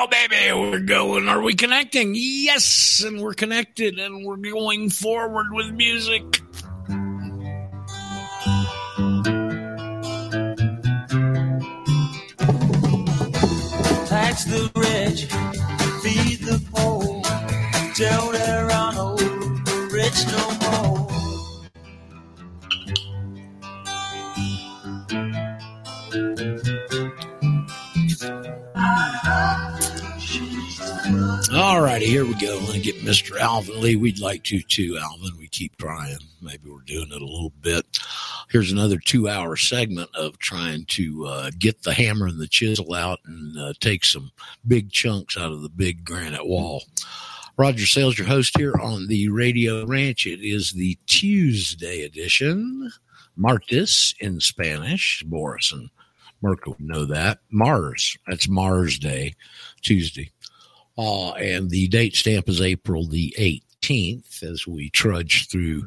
Oh, baby, we're going. Are we connecting? Yes, and we're connected, and we're going forward with music. Here we go. Let me get Mr. Alvin Lee. We'd like to too, Alvin. We keep trying. Maybe we're doing it a little bit. Here's another two hour segment of trying to uh, get the hammer and the chisel out and uh, take some big chunks out of the big granite wall. Roger Sales, your host here on the Radio Ranch. It is the Tuesday edition. Martes in Spanish. Boris and Merkel know that. Mars. That's Mars Day, Tuesday. Uh, and the date stamp is April the 18th as we trudge through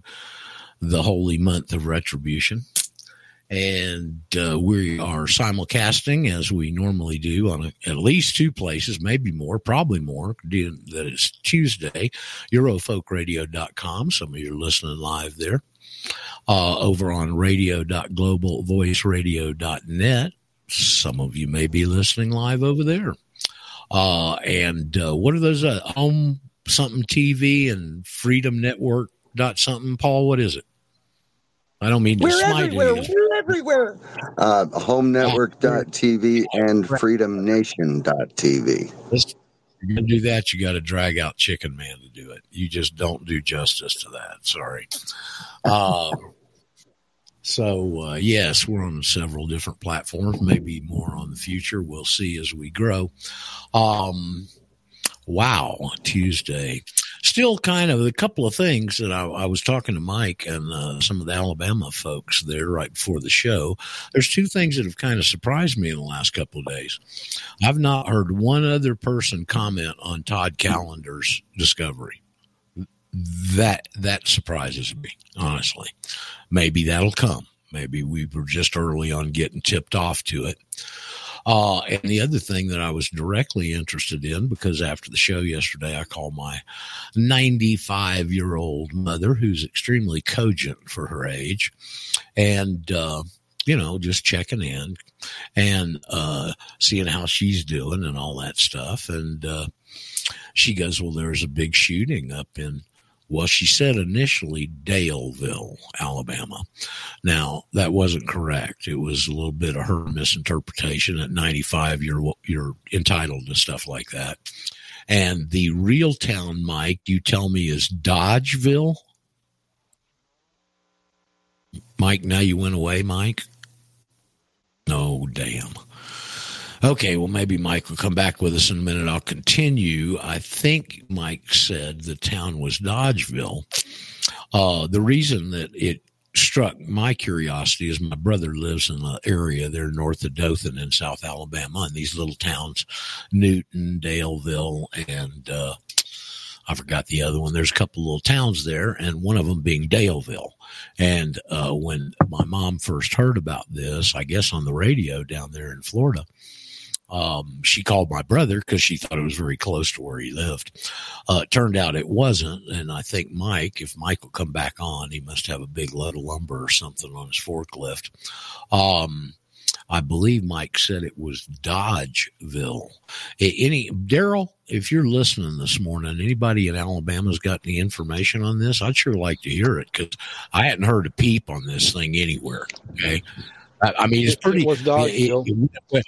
the holy month of retribution. And uh, we are simulcasting as we normally do on a, at least two places, maybe more, probably more. That is Tuesday, Eurofolkradio.com. Some of you are listening live there. Uh, over on radio.globalvoiceradio.net. Some of you may be listening live over there. Uh, and uh, what are those? Uh, home something TV and Freedom Network dot something. Paul, what is it? I don't mean to We're smite everywhere. any We're everywhere. Uh, HomeNetwork.tv and FreedomNation.tv. If you're gonna do that, you got to drag out Chicken Man to do it. You just don't do justice to that. Sorry. Um, so uh, yes, we're on several different platforms. Maybe more on the future. We'll see as we grow. Um, wow, Tuesday. Still, kind of a couple of things that I, I was talking to Mike and uh, some of the Alabama folks there right before the show. There's two things that have kind of surprised me in the last couple of days. I've not heard one other person comment on Todd Callender's discovery. That that surprises me, honestly. Maybe that'll come. Maybe we were just early on getting tipped off to it. Uh, and the other thing that I was directly interested in, because after the show yesterday, I called my 95 year old mother, who's extremely cogent for her age, and, uh, you know, just checking in and uh, seeing how she's doing and all that stuff. And uh, she goes, Well, there's a big shooting up in well, she said initially Daleville, Alabama. Now that wasn't correct. It was a little bit of her misinterpretation. At 95, you're you're entitled to stuff like that. And the real town, Mike, you tell me is Dodgeville. Mike, now you went away, Mike. No, damn. Okay, well, maybe Mike will come back with us in a minute. I'll continue. I think Mike said the town was Dodgeville. Uh, the reason that it struck my curiosity is my brother lives in the area there north of Dothan in South Alabama, and these little towns, Newton, Daleville, and uh, I forgot the other one. There's a couple little towns there, and one of them being Daleville. And uh, when my mom first heard about this, I guess on the radio down there in Florida, um, she called my brother because she thought it was very close to where he lived. Uh, it turned out it wasn't. And I think Mike, if Mike will come back on, he must have a big load of lumber or something on his forklift. Um, I believe Mike said it was Dodgeville. Any Daryl, if you're listening this morning, anybody in Alabama's got any information on this? I'd sure like to hear it because I hadn't heard a peep on this thing anywhere. Okay, I, I mean it's pretty. It was Dodgeville. it- it-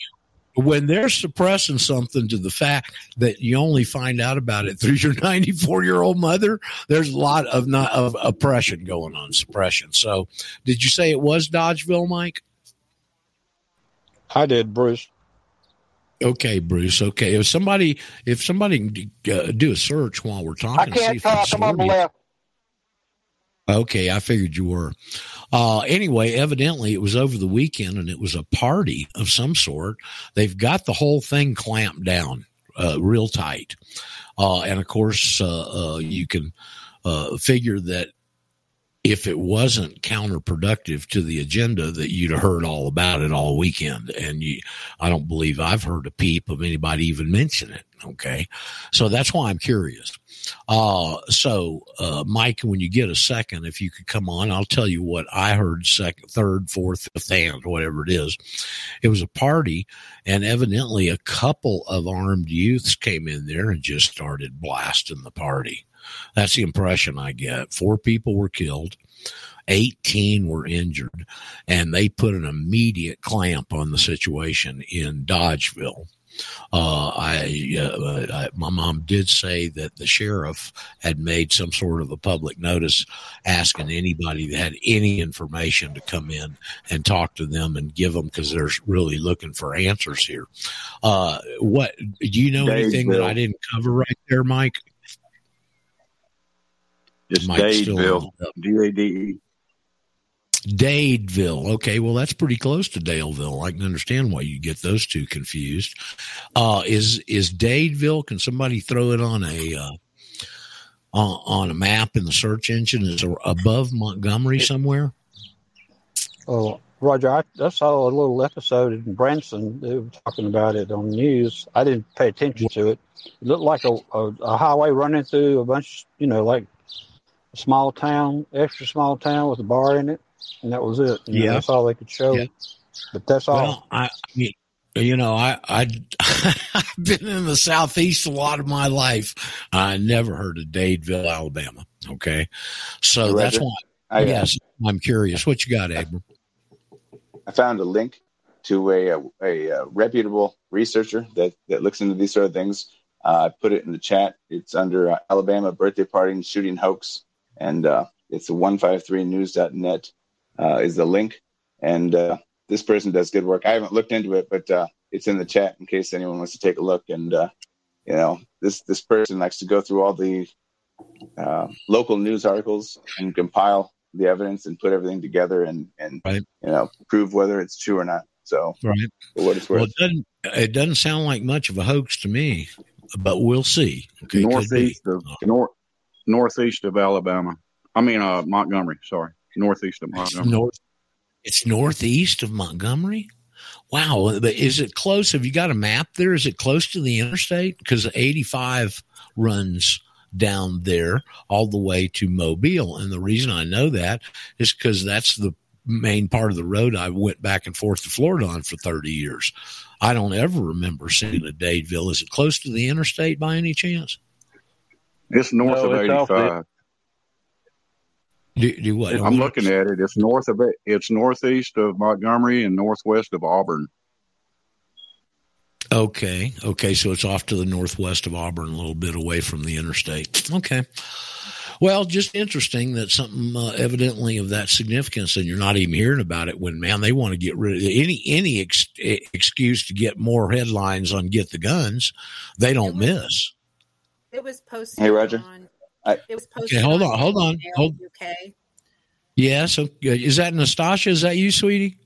when they're suppressing something to the fact that you only find out about it through your 94 year old mother, there's a lot of not of oppression going on, suppression. So, did you say it was Dodgeville, Mike? I did, Bruce. Okay, Bruce. Okay, if somebody if somebody can uh, do a search while we're talking, I can't if talk. I'm on the left. Okay, I figured you were. Uh, anyway, evidently it was over the weekend and it was a party of some sort. They've got the whole thing clamped down uh, real tight. Uh, and of course, uh, uh, you can uh, figure that if it wasn't counterproductive to the agenda that you'd have heard all about it all weekend. And you, I don't believe I've heard a peep of anybody even mention it. Okay. So that's why I'm curious. Uh, so, uh, Mike, when you get a second, if you could come on, I'll tell you what I heard second, third, fourth, fifth, and whatever it is. It was a party and evidently a couple of armed youths came in there and just started blasting the party. That's the impression I get. Four people were killed. 18 were injured and they put an immediate clamp on the situation in Dodgeville. Uh, I, uh, I, my mom did say that the sheriff had made some sort of a public notice asking anybody that had any information to come in and talk to them and give them because they're really looking for answers here. Uh, what do you know anything that I didn't cover right there, Mike? Just Mike's Dadeville. D A D E. Dadeville. Okay, well that's pretty close to Daleville. I can understand why you get those two confused. Uh, is is Dadeville? Can somebody throw it on a uh, on, a map in the search engine? Is it above Montgomery somewhere? Oh, Roger, I, I saw a little episode in Branson. They were talking about it on the news. I didn't pay attention to it. It looked like a, a, a highway running through a bunch, you know, like a small town, extra small town with a bar in it, and that was it. You know, Yeah. that's all they could show. Yeah. But that's all. Well, I, I mean, you know, I, I, I've been in the Southeast a lot of my life. I never heard of Dadeville, Alabama. Okay. So Roger. that's why, I, yes, I'm curious. What you got, Abram? I found a link to a, a, a, uh reputable researcher that, that looks into these sort of things. Uh, I put it in the chat. It's under uh, Alabama birthday party and shooting hoax, and uh, it's 153news.net uh, is the link. And uh, this person does good work. I haven't looked into it, but uh, it's in the chat in case anyone wants to take a look. And uh, you know, this this person likes to go through all the uh, local news articles and compile the evidence and put everything together and and Right. you know prove whether it's true or not. So Right. for what it's worth. Well, it doesn't, it doesn't sound like much of a hoax to me, but we'll see. Okay, northeast of north northeast of Alabama. I mean uh, Montgomery. Sorry, northeast of It's Montgomery. north. It's northeast of Montgomery. Wow, is it close? Have you got a map there? Is it close to the interstate? Because 85 runs down there all the way to Mobile, and the reason I know that is because that's the main part of the road I went back and forth to Florida on for 30 years. I don't ever remember seeing a Dadeville. Is it close to the interstate by any chance? It's north No, of it's eighty five. Do, do what? I'm looking at it. It's north of it. It's northeast of Montgomery and northwest of Auburn. Okay. Okay. So it's off to the northwest of Auburn, a little bit away from the interstate. Okay. Well, just interesting that something uh, evidently of that significance, and you're not even hearing about it. When man, they want to get rid of any any ex- excuse to get more headlines on get the guns, they don't miss. It was posted. Hey, Roger. On, I- it was posted. Okay, hold on, hold on, Mail hold- UK. Yes. Okay. Is that Nastasha? Is that you, sweetie?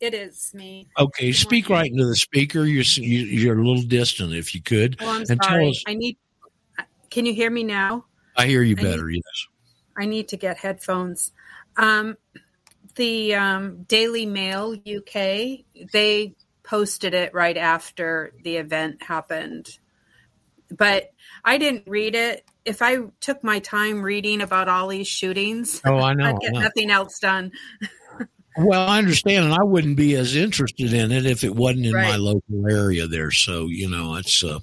It is me. Okay. Speak right into the speaker. You're you, you're a little distant, if you could. Oh, I'm And tell sorry. us- I need. Can you hear me now? I hear you I better. Yes. I need to get headphones. Um, the um, Daily Mail UK they posted it right after the event happened, but I didn't read it. If I took my time reading about all these shootings, Oh, I know. I'd get I know. nothing else done. Well, I understand, and I wouldn't be as interested in it if it wasn't in my local area there. So, you know, it's uh,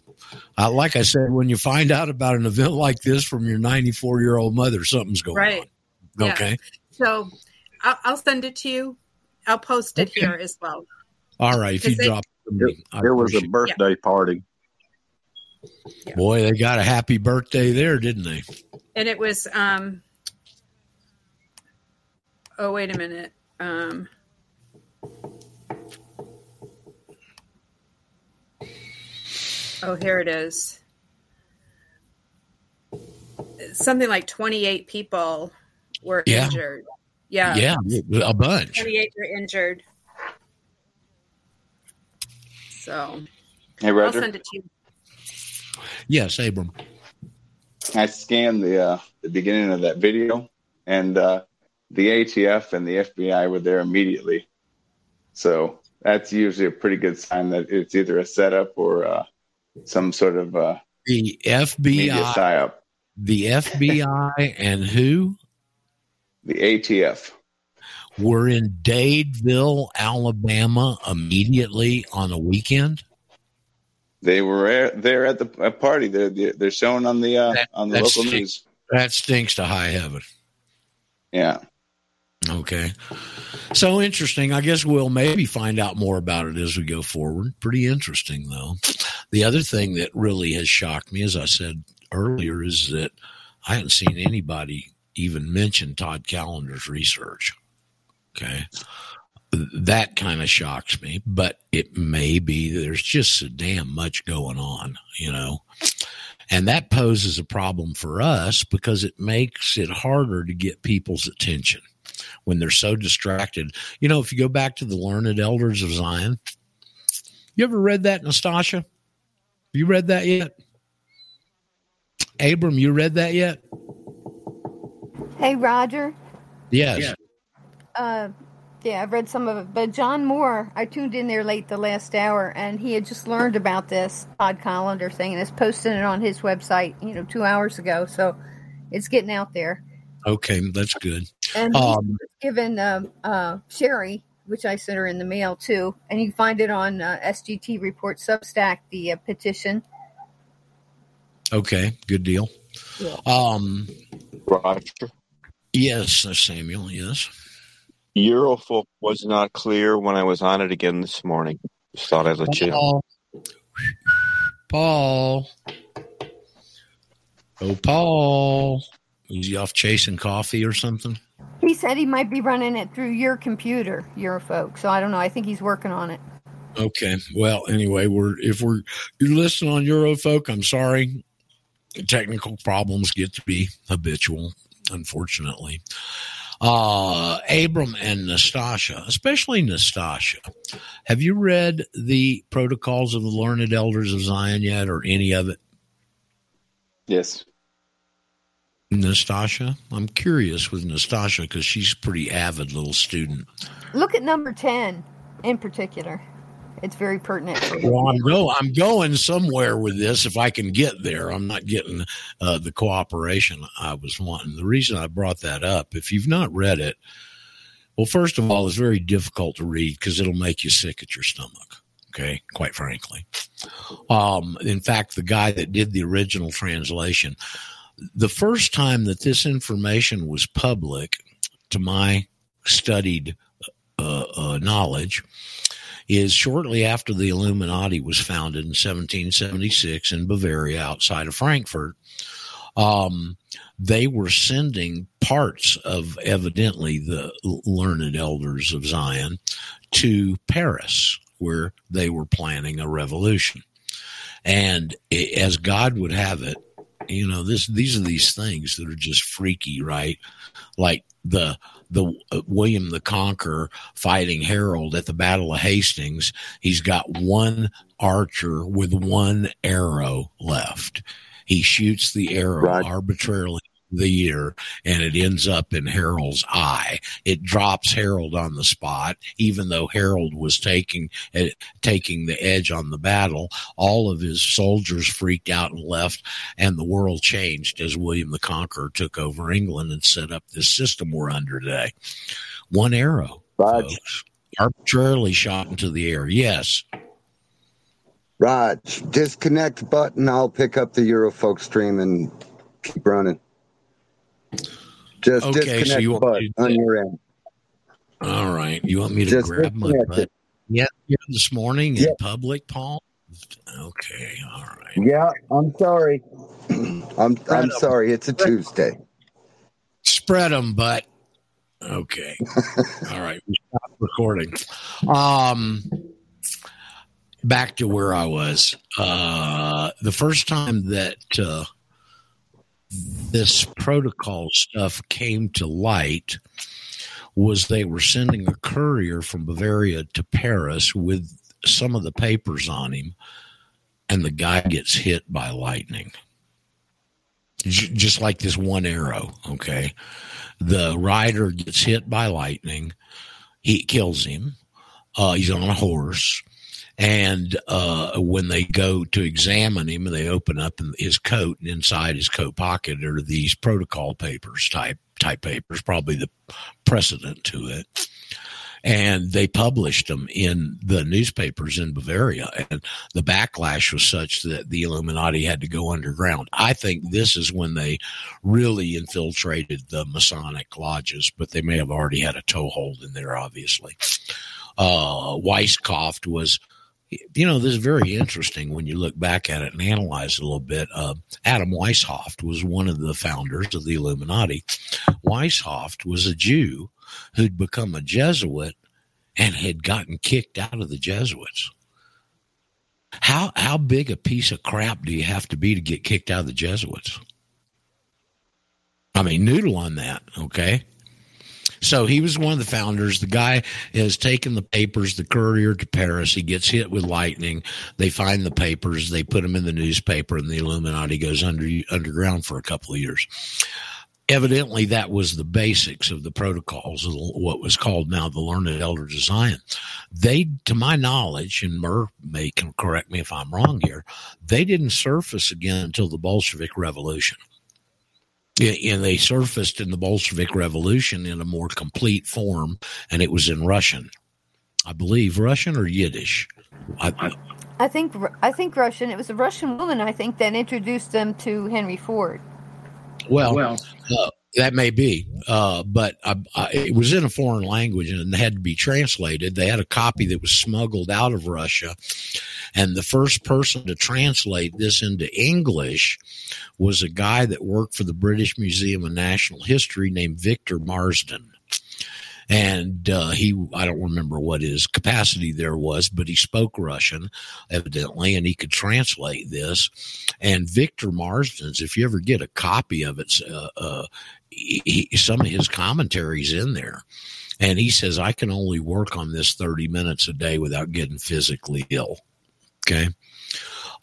uh, like I said, when you find out about an event like this from your 94 year old mother, something's going Right. on. Yeah. Okay. So I'll, I'll send it to you. I'll post it Okay. here as well. All right. If you Because they- drop it to me, I It was a appreciate birthday party. It. Boy, they got a happy birthday there, didn't they? And it was um oh wait a minute. Um Oh, here it is. Something like 28 people were Yeah. injured. Yeah. Yeah, a bunch. 28 were injured. So, Hey, I'll send it to you. Yes, Abram. I scanned the uh, the beginning of that video, and uh, the ATF and the FBI were there immediately. So that's usually a pretty good sign that it's either a setup or uh, some sort of uh, The FBI, psyop. the FBI, and who The ATF. were in Dadeville, Alabama, immediately on a weekend. They were there at the party. They're they're showing on the uh, That- on the local sick. news. That stinks to high heaven. Yeah. Okay. So interesting. I guess we'll maybe find out more about it as we go forward. Pretty interesting, though. The other thing that really has shocked me, as I said earlier, is that I hadn't seen anybody even mention Todd Callender's research. Okay. That kind of shocks me, but it may be there's just so damn much going on, you know. And that poses a problem for us because it makes it harder to get people's attention when they're so distracted. You know, if you go back to the learned elders of Zion, you ever read that, Nastasha? You read that yet? Abram, you read that yet? Hey, Roger. Yes. Uh, yeah, I've read some of it. But John Moore, I tuned in there late the last hour, and he had just learned about this Todd Callender thing and is posting it on his website, you know, two hours ago. So it's getting out there. Okay, that's good. And he's Um, given um, uh, Sherry, which I sent her in the mail too, and you can find it on uh, SGT Report Substack, the uh, petition. okay, good deal. Yeah. Um, Roger. yes, uh, Samuel, yes. Eurofolk was not clear when I was on it again this morning. Just thought I'd let you know. Paul. Paul. Oh, Paul. Is he off chasing coffee or something? He said he might be running it through your computer, Eurofolk. So I don't know. I think he's working on it. Okay. Well, anyway, we're if we're you're listening on Eurofolk, I'm sorry. Technical problems get to be habitual, unfortunately. Uh Abram and Nastasha, especially Nastasha. Have you read the protocols of the learned elders of Zion yet or any of it? Yes. Nastasha? I'm curious with Nastasha because she's a pretty avid little student. Look at number 10 in particular. It's very pertinent. Well, I'm go I'm going somewhere with this if I can get there. I'm not getting uh, the cooperation I was wanting. The reason I brought that up, if you've not read it, well, first of all, it's very difficult to read because it'll make you sick at your stomach. Okay, quite frankly. Um, in fact, the guy that did the original translation, the first time that this information was public, to my studied uh, uh, knowledge, is shortly after the Illuminati was founded in 1776 in Bavaria outside of Frankfurt. Um, they were sending parts of evidently the learned elders of Zion to Paris, where they were planning a revolution. And as God would have it, you know, this these are these things that are just freaky, right? Like the the uh, William the Conqueror fighting Harold at the Battle of Hastings. He's got one archer with one arrow left. He shoots the arrow Right. arbitrarily the year and it ends up in Harold's eye. It drops Harold on the spot, even though Harold was taking uh, taking the edge on the battle. All of his soldiers freaked out and left, and the world changed as William the Conqueror took over England and set up this system we're under today. One arrow, Raj, arbitrarily shot into the air. Yes. Raj, disconnect button. I'll pick up the Eurofolk stream and keep running. Just Okay, so you want me button to on your end. All right. You want me to Just grab my butt? it. Yeah, this morning in public, Paul. Okay, all right. Yeah, I'm sorry. I'm I'm Right. sorry. It's a Tuesday. Spread them, but okay. all right. We stop recording. Um, back to where I was. Uh, the first time that uh, this protocol stuff came to light was they were sending a courier from Bavaria to Paris with some of the papers on him, and the guy gets hit by lightning. Just like this one arrow. Okay, the rider gets hit by lightning. He kills him. Uh, he's on a horse. And uh, when they go to examine him, they open up his coat, and inside his coat pocket are these protocol papers, type type papers, probably the precedent to it. And they published them in the newspapers in Bavaria, and the backlash was such that the Illuminati had to go underground. I think this is when they really infiltrated the Masonic lodges, but they may have already had a toehold in there, obviously. Uh, Weishaupt was you know, this is very interesting when you look back at it and analyze it a little bit. Uh, Adam Weishaupt was one of the founders of the Illuminati. Weishaupt was a Jew who'd become a Jesuit and had gotten kicked out of the Jesuits. How how big a piece of crap do you have to be to get kicked out of the Jesuits? I mean, noodle on that, okay? So he was one of the founders. The guy has taken the papers, the courier to Paris. He gets hit with lightning. They find the papers. They put them in the newspaper, and the Illuminati goes under underground for a couple of years. Evidently, that was the basics of the protocols of what was called now the Learned Elders of Zion. They, to my knowledge, and Murr may can correct me if I'm wrong here, they didn't surface again until the Bolshevik Revolution and they surfaced in the Bolshevik Revolution in a more complete form, and it was in Russian, I believe, Russian or Yiddish. I, I think I think Russian. It was a Russian woman, I think, that introduced them to Henry Ford. Well, well uh, that may be, uh, but I, I, it was in a foreign language and it had to be translated. They had a copy that was smuggled out of Russia, and the first person to translate this into English was a guy that worked for the British Museum of National History named Victor Marsden and uh, he I don't remember what his capacity there was, but he spoke Russian evidently, and he could translate this. And Victor Marsden's, if you ever get a copy of it, uh, uh, he, some of his commentaries in there. And he says, I can only work on this 30 minutes a day without getting physically ill. Okay.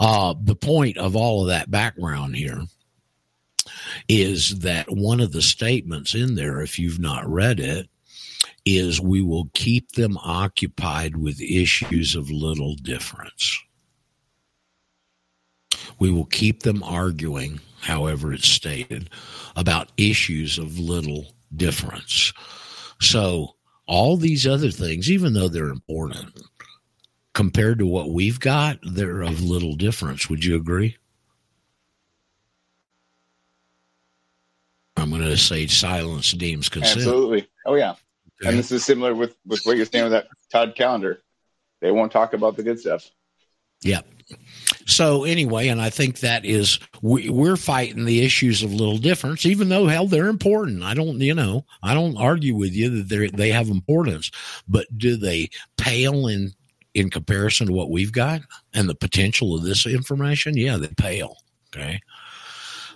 Uh, the point of all of that background here is that one of the statements in there, if you've not read it, is we will keep them occupied with issues of little difference. We will keep them arguing, however it's stated, about issues of little difference. So, all these other things, even though they're important, compared to what we've got, they're of little difference. Would you agree? I'm going to say silence deems consent. Absolutely. Oh, yeah. And this is similar with, with what you're saying with that Todd Callender. They won't talk about the good stuff. Yeah. So anyway, and I think that is we, we're fighting the issues of little difference, even though hell they're important. I don't, you know, I don't argue with you that they they have importance, but do they pale in in comparison to what we've got and the potential of this information? Yeah, they pale. Okay.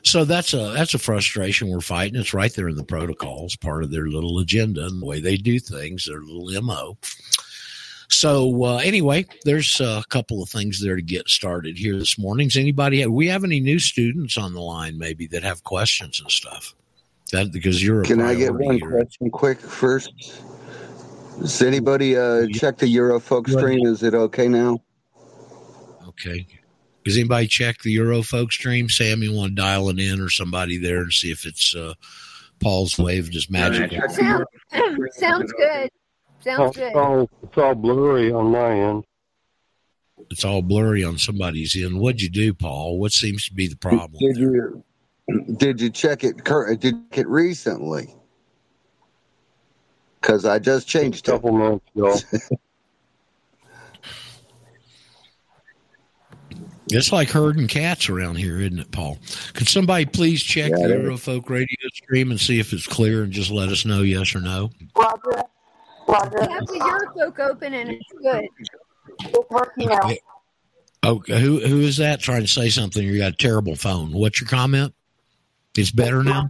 So that's a that's a frustration we're fighting. It's right there in the protocols, part of their little agenda and the way they do things, their little mo. So uh, anyway, there's a couple of things there to get started here this morning. Does anybody have, we have any new students on the line maybe that have questions and stuff? That because you're can I get one here. question quick first? Does anybody uh, check the Eurofolk stream? Is it okay now? Okay. Does anybody check the Eurofolk stream? Sam, you want to dial it in or somebody there and see if it's uh, Paul's wave just magic? Sound, sounds good. Sounds good. It's all, it's all blurry on my end. It's all blurry on somebody's end. What'd you do, Paul? What seems to be the problem? Did you did you check it? Did you check it recently? Because I just changed a couple months ago. It's like herding cats around here, isn't it, Paul? Could somebody please check yeah, the Eurofolk radio stream and see if it's clear and just let us know yes or no? Roger. Roger. We have the Eurofolk open and it's good. It's working out. Okay. Who who is that trying to say something? You got a terrible phone. What's your comment? It's better now.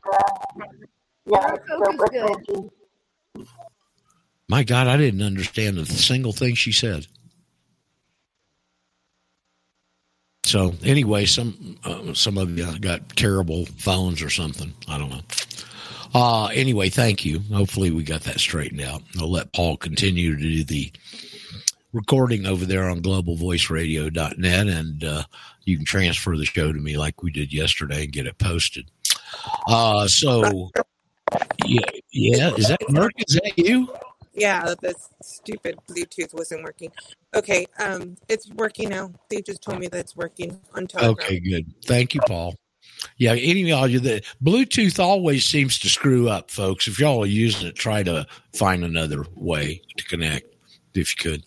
Yeah, Eurofolk is good. My God, I didn't understand a single thing she said. so anyway, some uh, some of you got terrible phones or something. I don't know. Uh, anyway, thank you. Hopefully, we got that straightened out. I'll let Paul continue to do the recording over there on globalvoiceradio.net, and uh, you can transfer the show to me like we did yesterday and get it posted. Uh, so, yeah, yeah, is that Merck? Is that you? Yeah, the stupid Bluetooth wasn't working. Okay, um, it's working now. They just told me that it's working on Telegram. Okay, good. Thank you, Paul. Yeah, any you the Bluetooth always seems to screw up, folks. If y'all are using it, try to find another way to connect if you could.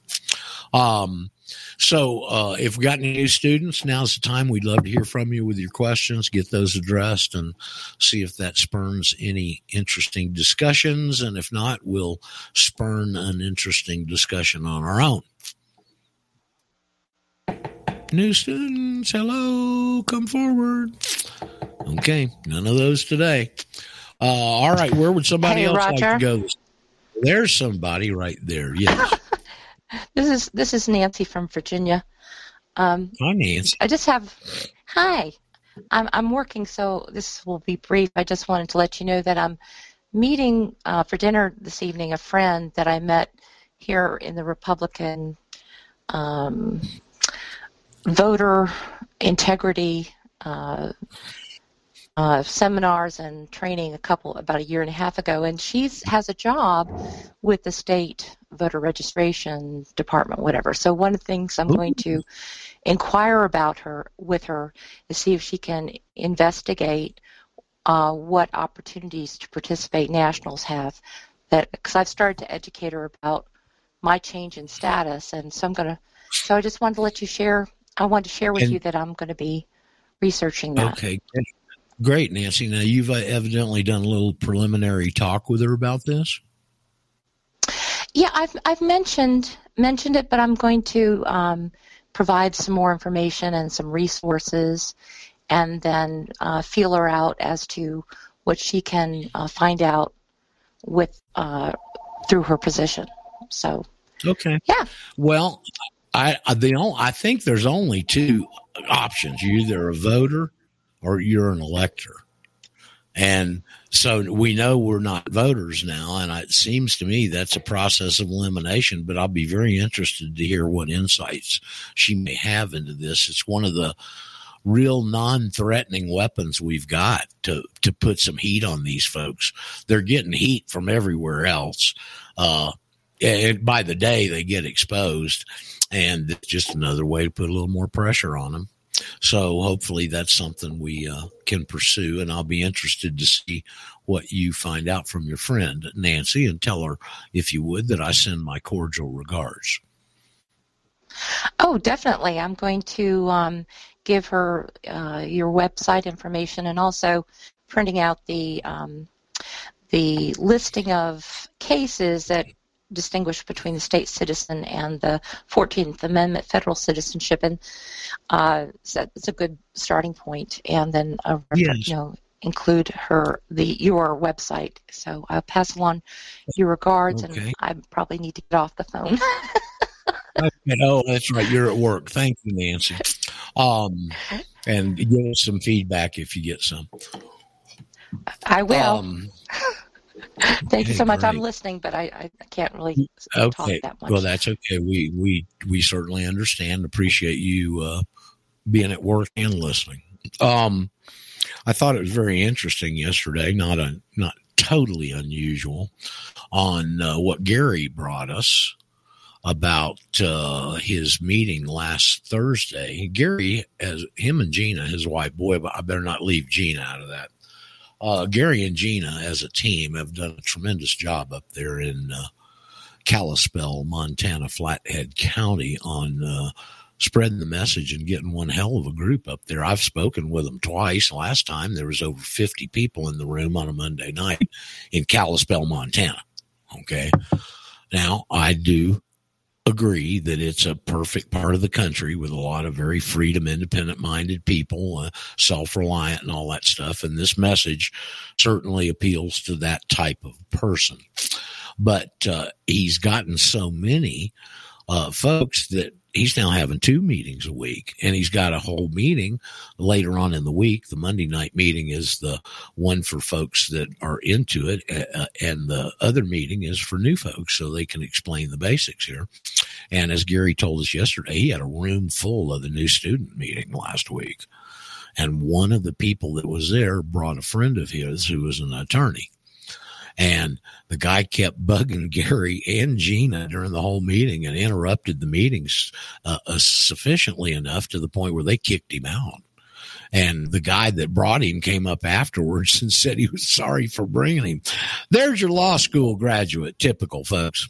Um, so uh, if we've got any new students, now's the time. We'd love to hear from you with your questions, get those addressed, and see if that spurns any interesting discussions. And if not, we'll spurn an interesting discussion on our own. New students, hello, come forward. Okay, none of those today. Uh, all right, where would somebody Hey, else like to go? There's somebody right there. Yes. This is this is Nancy from Virginia. Um, Hi, Nancy. I just have hi. I'm I'm working, so this will be brief. I just wanted to let you know that I'm meeting uh, for dinner this evening a friend that I met here in the Republican um, voter integrity uh, uh, seminars and training a couple about a year and a half ago, and she has a job with the state voter registration department, whatever. So one of the things I'm going to inquire about her with her is see if she can investigate uh, what opportunities to participate nationals have. That because I've started to educate her about my change in status, and so I'm gonna. So I just wanted to let you share. I wanted to share with And- you that I'm going to be researching that. Okay, great. great, Nancy. Now you've uh, evidently done a little preliminary talk with her about this. Yeah, I've I've mentioned mentioned it, but I'm going to um, provide some more information and some resources, and then uh, feel her out as to what she can uh, find out with uh, through her position. So Okay. Yeah. Well, I the only, I think there's only two options. You're either a voter or you're an elector. And so we know we're not voters now, and it seems to me that's a process of elimination. But I'll be very interested to hear what insights she may have into this. It's one of the real non-threatening weapons we've got to to put some heat on these folks. They're getting heat from everywhere else. Uh, and by the day they get exposed, and it's just another way to put a little more pressure on them. So hopefully that's something we uh, can pursue, and I'll be interested to see what you find out from your friend Nancy, and tell her if you would that I send my cordial regards. Oh, definitely. I'm going to um, give her uh, your website information and also printing out the um, the listing of cases that distinguish between the state citizen and the 14th Amendment federal citizenship, and uh, so it's a good starting point. And then a, Yes. you know include her the your website. So I'll pass along your regards, Okay. and I probably need to get off the phone. Okay, oh, that's right. You're at work. Thank you, Nancy. Um, and give us some feedback if you get some. I will. Um, Thank you so much. I'm listening, but I, I can't really talk that much. Well, that's okay. We we we certainly understand. Appreciate you uh, being at work and listening. Um, I thought it was very interesting yesterday. Not a not totally unusual on uh, what Gary brought us about uh, his meeting last Thursday. Gary, as him and Gina, his wife, boy, but I better not leave Gina out of that. Uh, Gary and Gina, as a team, have done a tremendous job up there in uh, Kalispell, Montana, Flathead County on uh, spreading the message and getting one hell of a group up there. I've spoken with them twice. Last time there was over 50 people in the room on a Monday night in Kalispell, Montana. Okay. Now I do agree that it's a perfect part of the country with a lot of very freedom, independent minded people, uh, self reliant, and all that stuff. And this message certainly appeals to that type of person. But uh, he's gotten so many uh, folks that he's now having two meetings a week and he's got a whole meeting later on in the week. The monday night meeting is the one for folks that are into it uh, and the other meeting is for new folks so they can explain the basics here. And as gary told us yesterday he had a room full of the new student meeting last week. And one of the people that was there brought a friend of his who was an attorney and the guy kept bugging Gary and Gina during the whole meeting and interrupted the meetings uh, uh, sufficiently enough to the point where they kicked him out. And the guy that brought him came up afterwards and said he was sorry for bringing him. There's your law school graduate, typical folks.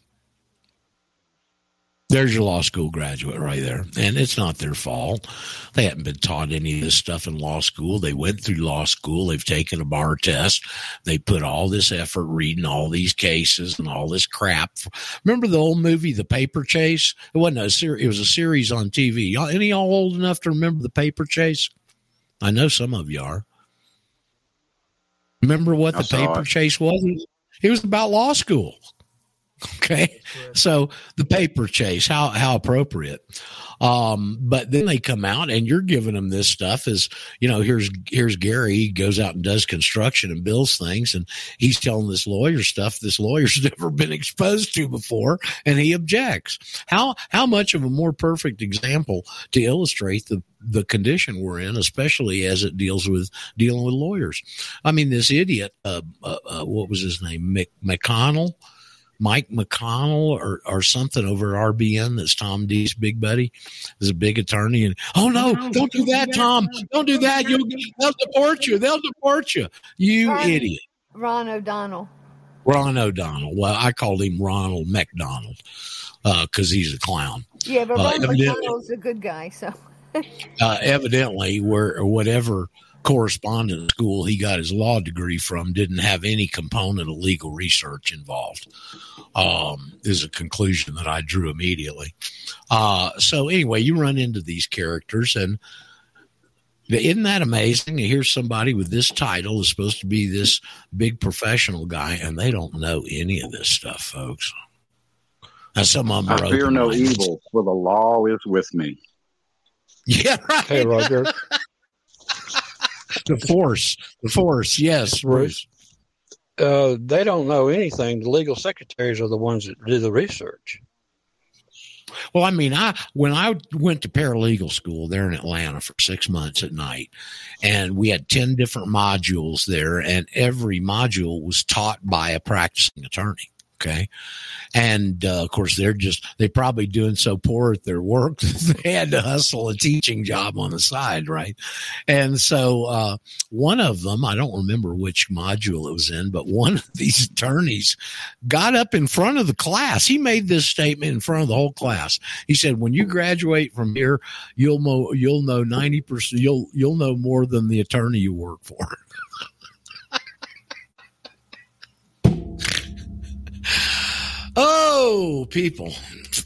There's your law school graduate right there. And it's not their fault. They haven't been taught any of this stuff in law school. They went through law school. They've taken a bar test. They put all this effort reading all these cases and all this crap. Remember the old movie, The Paper Chase? It wasn't a series. It was a series on TV. Y'all, any y'all old enough to remember The Paper Chase? I know some of you are. Remember what I the paper it. chase was? It was about law school. Okay. So the paper chase, how how appropriate. Um, but then they come out and you're giving them this stuff is, you know, here's here's Gary, he goes out and does construction and builds things and he's telling this lawyer stuff this lawyer's never been exposed to before and he objects. How how much of a more perfect example to illustrate the the condition we're in, especially as it deals with dealing with lawyers. I mean, this idiot, uh, uh, uh, what was his name, Mc, McConnell, Mike McConnell, or or something over at RBN. That's Tom D's big buddy, is a big attorney. And oh no, don't do that, Tom! Don't do that. You'll they'll deport you. They'll deport you. You Ron- idiot. Ron O'Donnell. Ron O'Donnell. Well, I called him Ronald McDonald because he's a clown. Yeah, but Uh, Ron evidently- McDonald's a good guy, so uh, evidently where whatever correspondence school he got his law degree from didn't have any component of legal research involved um, is a conclusion that i drew immediately uh, so anyway you run into these characters and isn't that amazing to hear somebody with this title is supposed to be this big professional guy and they don't know any of this stuff folks now some of them are I fear no open-minded. evil, for the law is with me. yeah right Hey, Roger. the force the force yes bruce Uh, they don't know anything. The legal secretaries are the ones that do the research. Well, I mean, I when I went to paralegal school there in Atlanta for six months at night, and we had ten different modules there, and every module was taught by a practicing attorney. Okay, and uh, of course they're just they probably doing so poor at their work they had to hustle a teaching job on the side, right? And so uh, one of them, I don't remember which module it was in, but one of these attorneys got up in front of the class. He made this statement in front of the whole class. He said, "When you graduate from here, you'll know you'll know ninety percent. You'll you'll know more than the attorney you work for." Oh, people!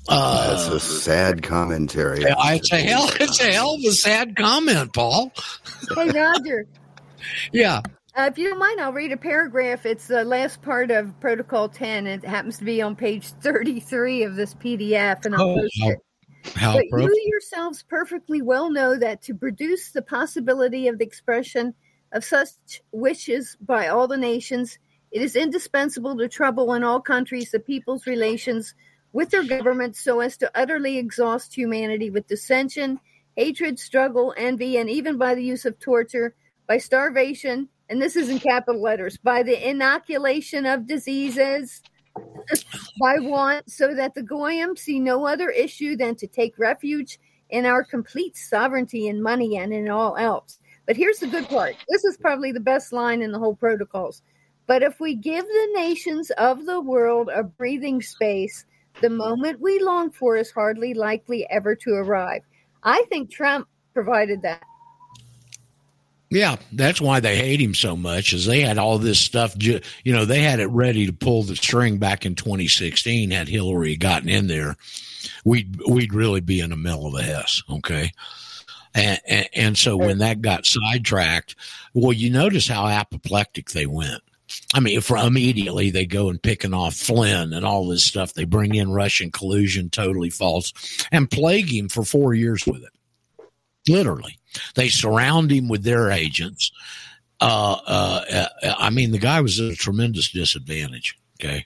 Uh, That's a sad commentary. I- it's a hell. It's a hell of a sad comment, Paul. hey Roger. Yeah. Uh, if you don't mind, I'll read a paragraph. It's the last part of Protocol 10. It happens to be on page 33 of this PDF, and I'll Oh, post how, it. how but appropriate. you yourselves perfectly well know that to produce the possibility of the expression of such wishes by all the nations, it is indispensable to trouble in all countries the people's relations with their governments so as to utterly exhaust humanity with dissension, hatred, struggle, envy, and even by the use of torture, by starvation, and this is in capital letters, by the inoculation of diseases, by want, so that the Goyim see no other issue than to take refuge in our complete sovereignty in money and in all else. But here's the good part. This is probably the best line in the whole protocols. But if we give the nations of the world a breathing space, the moment we long for is hardly likely ever to arrive. I think Trump provided that. Yeah, that's why they hate him so much. Is they had all this stuff, you know, they had it ready to pull the string back in 2016. Had Hillary gotten in there, we'd we'd really be in the middle of a hess. Okay, and, and and so when that got sidetracked, well, you notice how apoplectic they went. I mean, for immediately they go and picking off Flynn and all this stuff. They bring in Russian collusion, totally false, and plague him for four years with it. Literally, they surround him with their agents. Uh, uh, uh, I mean, the guy was at a tremendous disadvantage. Okay.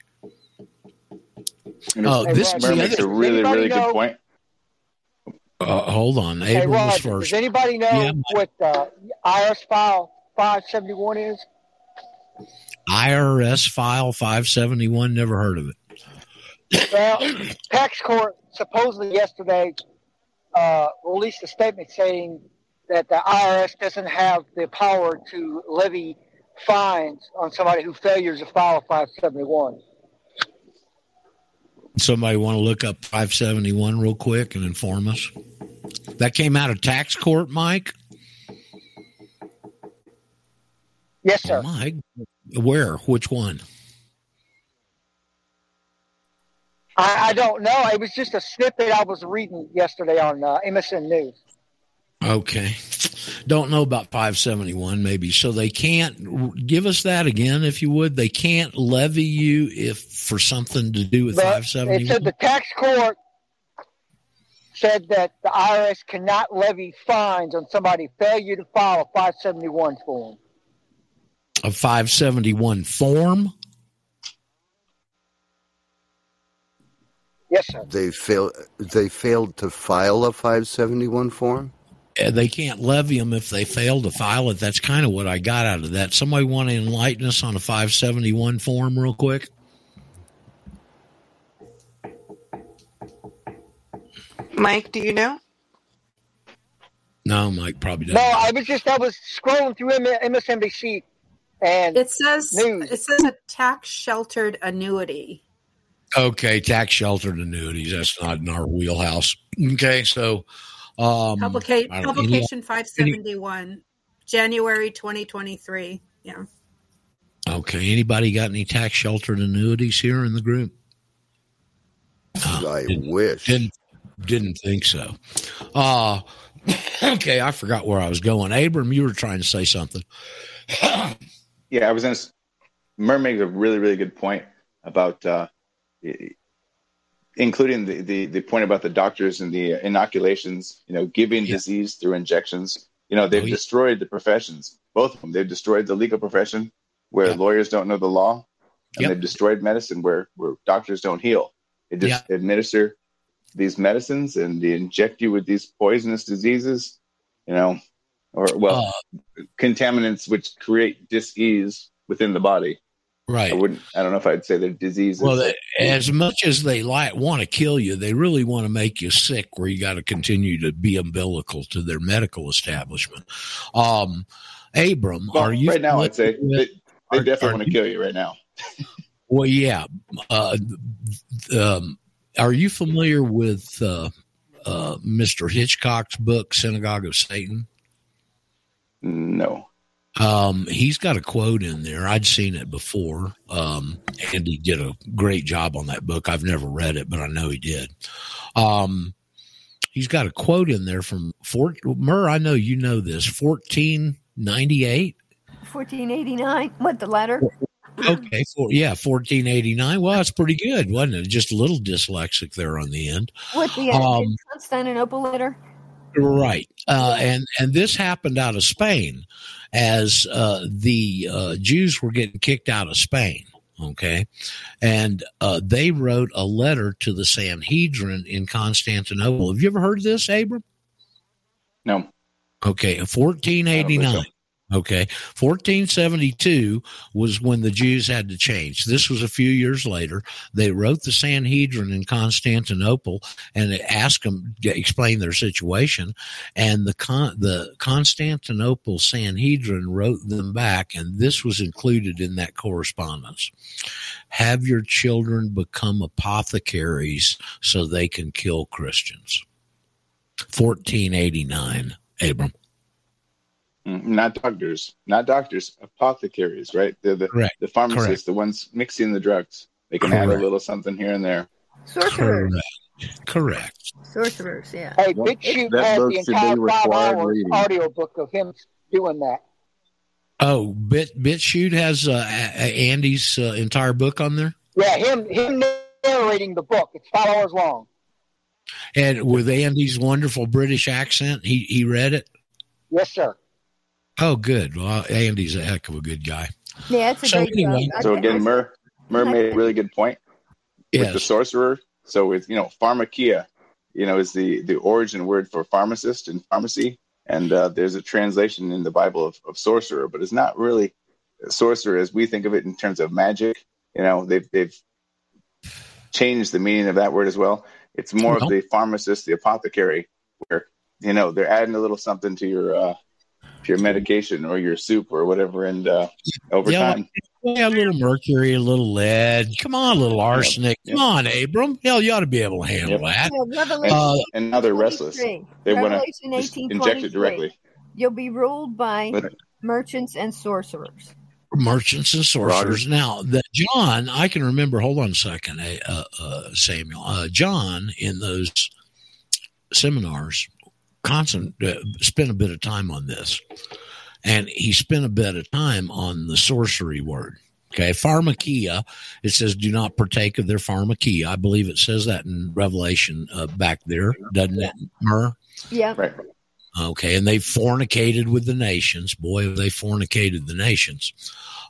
You know, Oh, this- Murray makes a really, really know- good point. Uh, hold on, Hey, Abram was Rod, first. does anybody know Yeah. what uh, IRS file 571 is? IRS file five seventy one. Never heard of it. Well, tax court supposedly yesterday uh, released a statement saying that the IRS doesn't have the power to levy fines on somebody who failures to file 571. Somebody want to look up 571 real quick and inform us? That came out of tax court, Mike? Yes, sir. Mike, where? Which one? I, I don't know. It was just a snippet I was reading yesterday on uh, MSN News. Okay. Don't know about 571, maybe. So they can't give us that again, if you would. They can't levy you if for something to do with But it 571. said the tax court said that the IRS cannot levy fines on somebody failure to file a 571 form. A 571 form? Yes, sir. They fail. They failed to file a 571 form. They can't levy them if they fail to file it. That's kind of what I got out of that. Somebody want to enlighten us on a 571 form real quick? Mike, do you know? No, Mike probably No, doesn't. I was just I was scrolling through M- MSNBC and It says News. it says a tax sheltered annuity. Okay, tax sheltered annuities. That's not in our wheelhouse. Okay, so um, Publica- publication 571, January 2023. Yeah. Okay, anybody got any tax sheltered annuities here in the group? I wish. Didn't didn't think so. Uh okay, I forgot where I was going. Abram, you were trying to say something. Yeah, I was going to. Murray makes a really, really good point about, uh, including the, the the point about the doctors and the inoculations. You know, giving disease through injections. You know, they've Oh, yeah. destroyed the professions. Both of them. They've destroyed the legal profession, where lawyers don't know the law, and Yep. they've destroyed medicine, where where doctors don't heal. They just administer these medicines and they inject you with these poisonous diseases. You know, or well, Uh, contaminants which create disease within the body. Right. I wouldn't. I don't know if I'd say they're diseases. Well, they, as much as they like want to kill you, they really want to make you sick, where you got to continue to be umbilical to their medical establishment. Um, Abram, Well, are you right now? I'd say familiar they, they definitely are want to kill you right now. Well, yeah. Uh, um, are you familiar with uh, uh, Mr. Hitchcock's book, Synagogue of Satan? No. Um, he's got a quote in there. I'd seen it before. Um, Andy did a great job on that book. I've never read it, but I know he did. Um, he's got a quote in there from Fort Murr. I know you know this. Fourteen ninety eight. 1489. What, the letter? Okay, for, yeah, fourteen eighty nine. Well, that's pretty good, wasn't it? Just a little dyslexic there on the end. What, the Um, Constantinople letter? Right. Uh, and and this happened out of Spain as uh, the uh, Jews were getting kicked out of Spain. Okay. And uh, they wrote a letter to the Sanhedrin in Constantinople. Have you ever heard of this, Abram? No. Okay. 1489. Okay. 1472 was when the Jews had to change. This was a few years later. They wrote the Sanhedrin in Constantinople and asked them to explain their situation. And the con- the Constantinople Sanhedrin wrote them back, and this was included in that correspondence. Have your children become apothecaries so they can kill Christians. 1489, Abram. Mm, Not doctors. Not doctors. Apothecaries, right? They're the Correct. the pharmacists, Correct. the ones mixing the drugs. They can add a little something here and there. Sorcerers. Correct. Correct. Sorcerers, yeah. Hey, That- BitChute that had the entire five required hour audio book of him doing that. Oh, Bit BitChute has uh, A- A- Andy's uh, entire book on there, Yeah, him him narrating the book. It's five hours long. and with Andy's wonderful British accent, he he read it. Yes, sir. Oh, good. Well, Andy's a heck of a good guy. Yeah, it's a So great anyway- book. So again, Mer, Mur made a really good point with the sorcerer. So it's you know pharmakia, you know, is the the origin word for pharmacist and pharmacy, and uh, there's a translation in the Bible of, of sorcerer, but it's not really sorcerer as we think of it in terms of magic. You know, they've they've changed the meaning of that word as well. It's more Well- of the pharmacist, the apothecary, where you know they're adding a little something to your uh, to your medication or your soup or whatever, and uh, over Yeah, time. Yeah, a little mercury, a little lead. Come on, a little arsenic. Come on, Abram. Hell, you ought to be able to handle that. Yeah, Revelation Uh, and now they're restless. They want Revelation to just 18, inject it directly. You'll be ruled by But- merchants and sorcerers. merchants and sorcerers. Now, the John, I can remember. Hold on a second, eh, uh, uh, Samuel. Uh, John in those seminars, constant uh, spent a bit of time on this, and he spent a bit of time on the sorcery word. Okay, pharmakia. It says, "Do not partake of their pharmakia." I believe it says that in Revelation uh, back there, doesn't it, Mur? Yeah. Right. Okay, and they fornicated with the nations. Boy, have they fornicated the nations.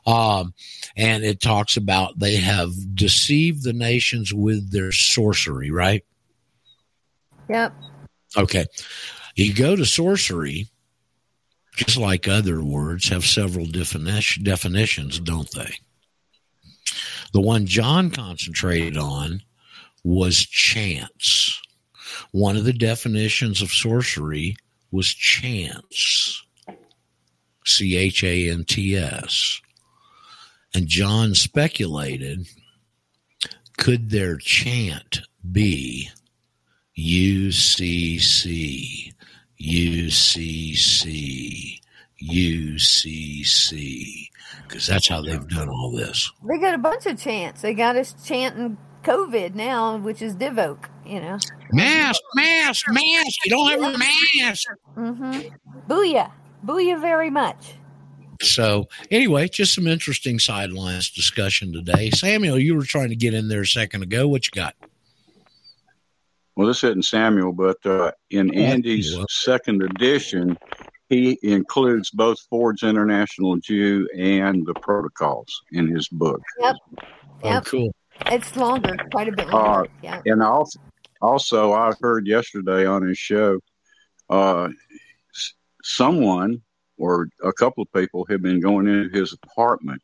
Um, and it talks about they have deceived the nations with their sorcery, right? Yep. Okay. You go to sorcery, just like other words, have several definition, definitions, don't they? The one John concentrated on was chance. One of the definitions of sorcery was chance. C H A N T S. And John speculated could their chant be UCC, UCC, UCC? Because that's how they've done all this. They got a bunch of chants. They got us chanting COVID now, which is DIVOC, you know. Mask, mask, mask. You don't have a mask. Mm-hmm. Booyah. Booyah very much. So, anyway, just some interesting sidelines discussion today. Samuel, you were trying to get in there a second ago. What you got? Well, this isn't Samuel, but uh, in Oh, Andy's second edition, he includes both Ford's International Jew and the protocols in his book. Yep. Oh, Yep. cool. It's longer, quite a bit Uh, yeah. and also, also, I heard yesterday on his show, uh, someone or a couple of people have been going into his apartment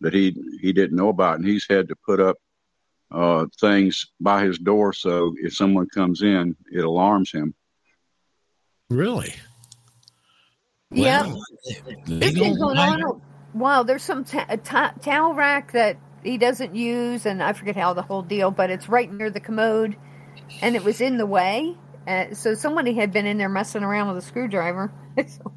that he he didn't know about, and he's had to put up uh, things by his door so if someone comes in, it alarms him. Really? Yep. Well, they This don't is going like- on. Wow, there's some ta- a towel rack that he doesn't use, and I forget how the whole deal, but it's right near the commode, and it was in the way. Uh, so somebody had been in there messing around with a screwdriver. So-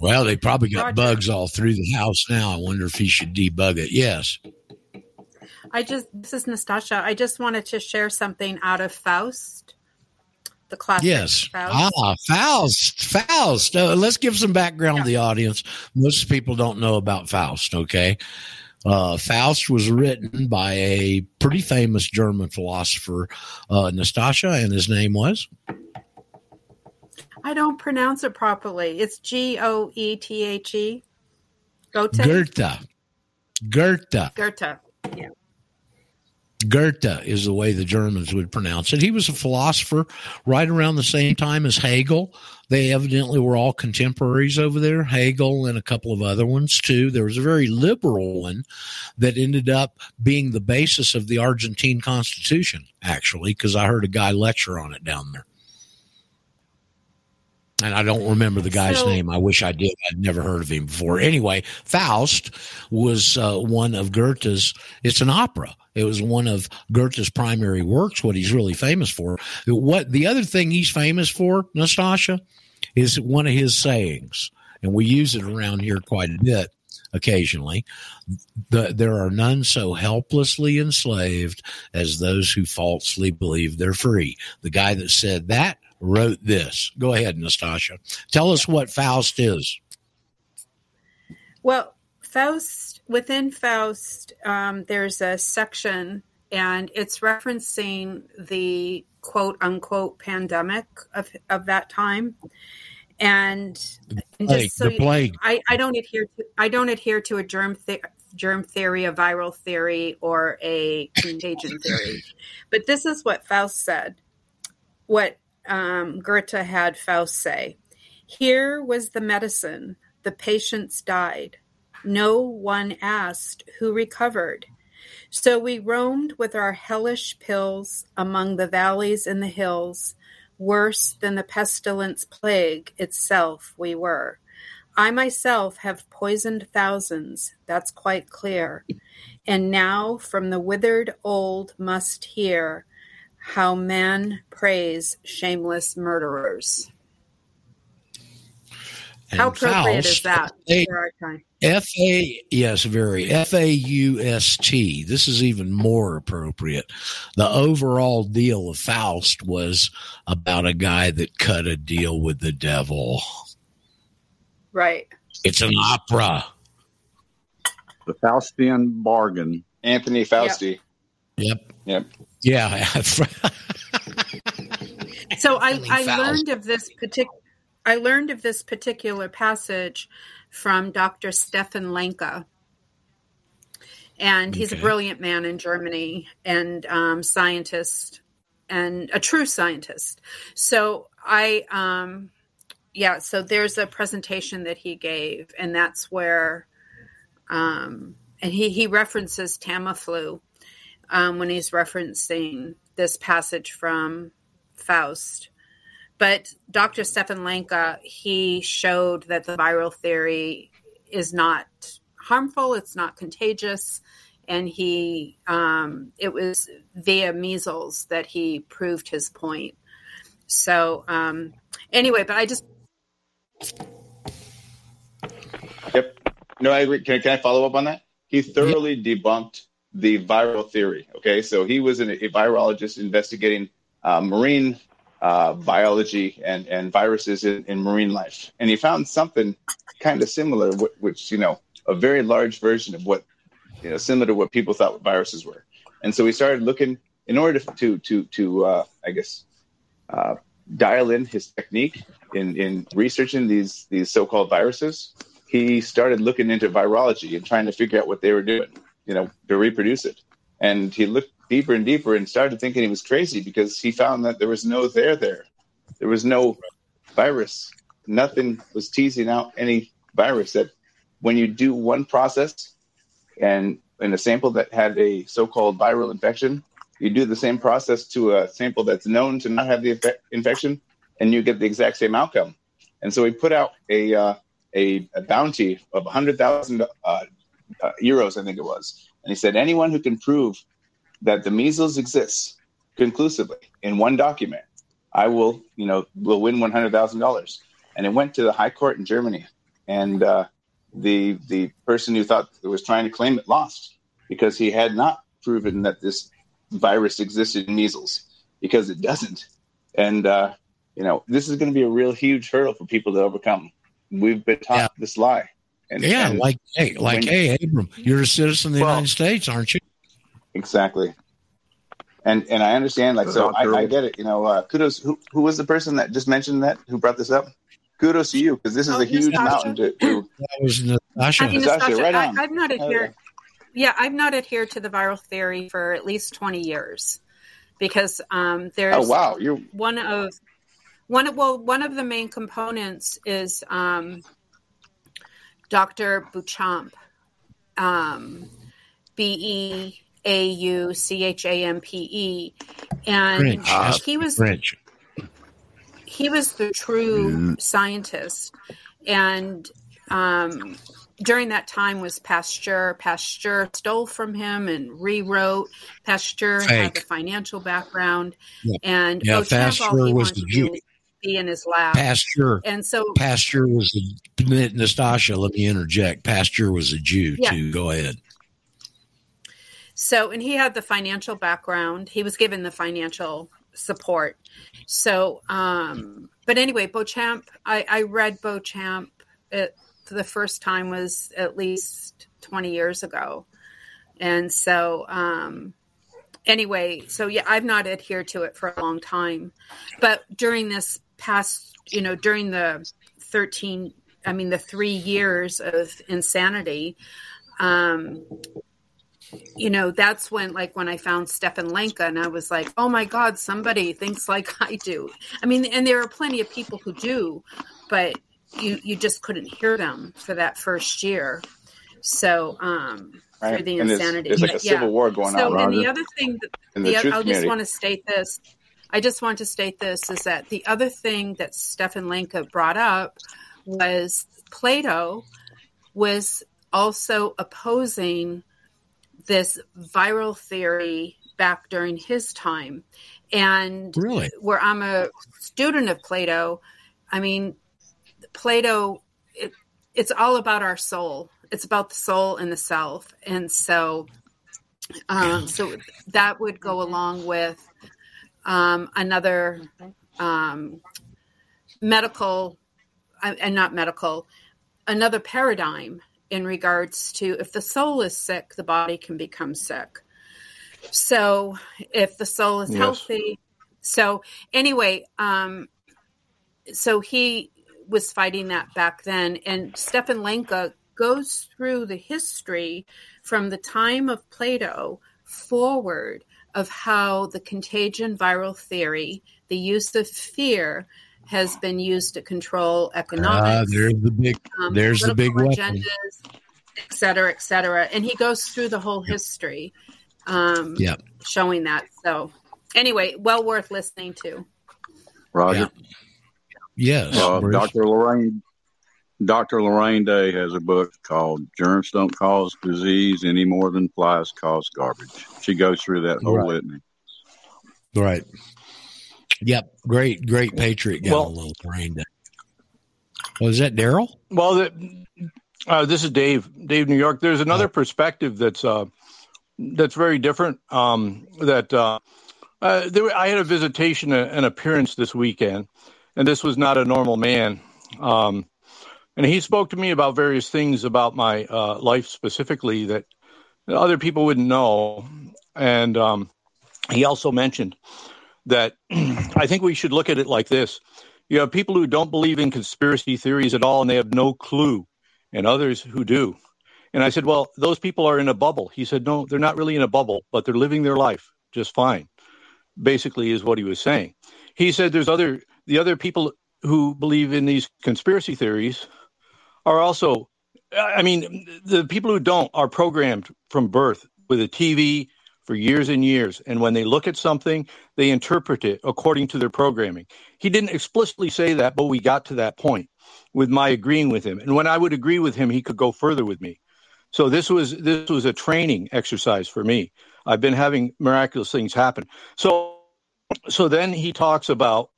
Well, they probably got bugs all through the house now. I wonder if he should debug it. Yes. I just this is Nastasha. I just wanted to share something out of Faust, the classic. Yes. Faust. Ah, Faust. Faust. Uh, let's give some background to the audience. Most people don't know about Faust, okay? Uh, Faust was written by a pretty famous German philosopher, uh, Nastasha, and his name was? I don't pronounce it properly. It's G O E T H E. Goethe. Goethe. Goethe. Goethe. Yeah. Goethe is the way the Germans would pronounce it. He was a philosopher right around the same time as Hegel. They evidently were all contemporaries over there, Hegel and a couple of other ones too. There was a very liberal one that ended up being the basis of the Argentine Constitution, actually, because I heard a guy lecture on it down there. And I don't remember the guy's So- name. I wish I did. I'd never heard of him before. Anyway, Faust was uh, one of Goethe's. It's an opera. It was one of Goethe's primary works. What he's really famous for. What the other thing he's famous for, Nastasha, is one of his sayings, and we use it around here quite a bit occasionally. The, there are none so helplessly enslaved as those who falsely believe they're free. The guy that said that wrote this. Go ahead, Nastasha. Tell us what Faust is. Well, Faust, within Faust, um, there's a section and it's referencing the quote unquote pandemic of, of that time. And, and Plague, just so you-. I, I don't adhere to I don't adhere to a germ the, germ theory, a viral theory, or a contagion theory. But this is what Faust said. What um, Goethe had Faust say. Here was the medicine. The patients died. No one asked who recovered. So we roamed with our hellish pills among the valleys and the hills. Worse than the pestilence plague itself we were. I myself have poisoned thousands, that's quite clear. And now from the withered old must hear how men praise shameless murderers. How And appropriate is that F-A- for our time? F A yes, very F A U S T. This is even more appropriate. The overall deal of Faust was about a guy that cut a deal with the devil. Right. It's an opera. The Faustian bargain. Anthony Fausti. Yep. Yep. Yeah. So I, I learned of this particular I learned of this particular passage from Dr. Stefan Lanka. And he's a brilliant man in Germany and um, scientist and a true scientist. So I, um, yeah, so there's a presentation that he gave, and that's where, um, and he, he references Tamiflu um, when he's referencing this passage from Faust. But Dr. Stefan Lanka, he showed that the viral theory is not harmful, it's not contagious, and he um, it was via measles that he proved his point. So um, anyway, but I just Yep. No, I agree. Can, can I follow up on that? He thoroughly debunked the viral theory. Okay, so he was an, a virologist investigating uh, marine uh, biology and, and viruses in, in marine life, and he found something kind of similar, which you know, a very large version of what you know, similar to what people thought viruses were. And so we started looking in order to to to uh, I guess uh, dial in his technique in in researching these these so-called viruses. He started looking into virology and trying to figure out what they were doing, you know, to reproduce it. And he looked deeper and deeper and started thinking he was crazy because he found that there was no there there. There was no virus. Nothing was teasing out any virus that when you do one process and in a sample that had a so-called viral infection, you do the same process to a sample that's known to not have the infec- infection, and you get the exact same outcome. And so we put out a uh, a, a bounty of 100,000 uh, uh, euros, I think it was, and he said anyone who can prove that the measles exists conclusively in one document, I will, you know, will win one hundred thousand dollars. And it went to the high court in Germany, and uh, the the person who thought it was trying to claim it lost because he had not proven that this virus existed in measles because it doesn't. And uh, you know, this is going to be a real huge hurdle for people to overcome. We've been taught this lie. And, yeah, and like hey, like when- hey, Abram, you're a citizen of the United States, aren't you? Exactly. And and I understand, like, so I, I get it. You know, uh, kudos. Who who was the person that just mentioned that? Who brought this up? Kudos to you because this is Oh, a huge Natasha. mountain to. to That was Natasha. I mean, Natasha, Natasha, right I, on. I've not Hell adhered. Yeah, I've not adhered to the viral theory for at least twenty years because um, there's oh wow, you're one of one of well one of the main components is um, Dr. Beauchamp, um, B E A U C H A M P E, and French. He was French. he was the true scientist and um, during that time was pasteur pasteur stole from him and rewrote pasteur had Fake. the financial background Yeah. and Yeah, Beauchamp, Pasteur was the to Jew. Be in his lab Pasteur. and so Pasteur was a Nastasha. Let me interject. Pasteur was a Jew Yeah. too. Go ahead. So, and he had the financial background. He was given the financial support. So, um, but anyway, Beauchamp, I, I read Beauchamp it for the first time was at least 20 years ago. And so, um, anyway, so yeah, I've not adhered to it for a long time. But during this past, you know, during the 13, I mean, the three years of insanity, um, you know, that's when, like, when I found Stefan Lanka, and I was like, oh my God, somebody thinks like I do. I mean, and there are plenty of people who do, but you you just couldn't hear them for that first year. So, um, Right. through the there's- insanity. there's like a But, civil war going so, on, and the other thing, that, the the, I just want to state this. I just want to state this is that the other thing that Stefan Lanka brought up was Plato was also opposing this viral theory back during his time. And Really? where I'm a student of Plato, I mean, Plato, it, it's all about our soul. It's about the soul and the self. And so, um, so that would go along with um, another um, medical, uh, and not medical, another paradigm in regards to if the soul is sick, the body can become sick. So if the soul is Yes. healthy, so anyway, um, so he was fighting that back then, and Stefan Lanka goes through the history from the time of Plato forward of how the contagion viral theory, the use of fear, has been used to control Ah, economics, there's the big. um, There's the big political weapon. agendas, et cetera, et cetera. And he goes through the whole history, um, Yep. showing that. So, anyway, well worth listening to. Roger. Yes, Uh, Dr. Lorraine Dr. Lorraine Day has a book called "Germs Don't Cause Disease Any More Than Flies Cause Garbage." She goes through that whole Right. litany. Right. Yep. Great, great Patriot gal, Well- little Lorraine Day. Was that Daryl? Well, the, uh, this is Dave, Dave, New York. There's another perspective that's uh, that's very different. Um, that uh, uh, there, I had a visitation, uh, an appearance this weekend, and this was not a normal man. Um, and he spoke to me about various things about my uh, life specifically that other people wouldn't know. And um, he also mentioned that I think we should look at it like this. You have people who don't believe in conspiracy theories at all and they have no clue, and others who do. And I said, Well, those people are in a bubble. He said, No, they're not really in a bubble, but they're living their life just fine, basically, is what he was saying. He said, There's other, the other people who believe in these conspiracy theories are also, I mean, the people who don't are programmed from birth with a TV for years and years. And when they look at something, they interpret it according to their programming. He didn't explicitly say that, but we got to that point with my agreeing with him. And when I would agree with him, he could go further with me. So this was this was a training exercise for me. I've been having miraculous things happen. So so then he talks about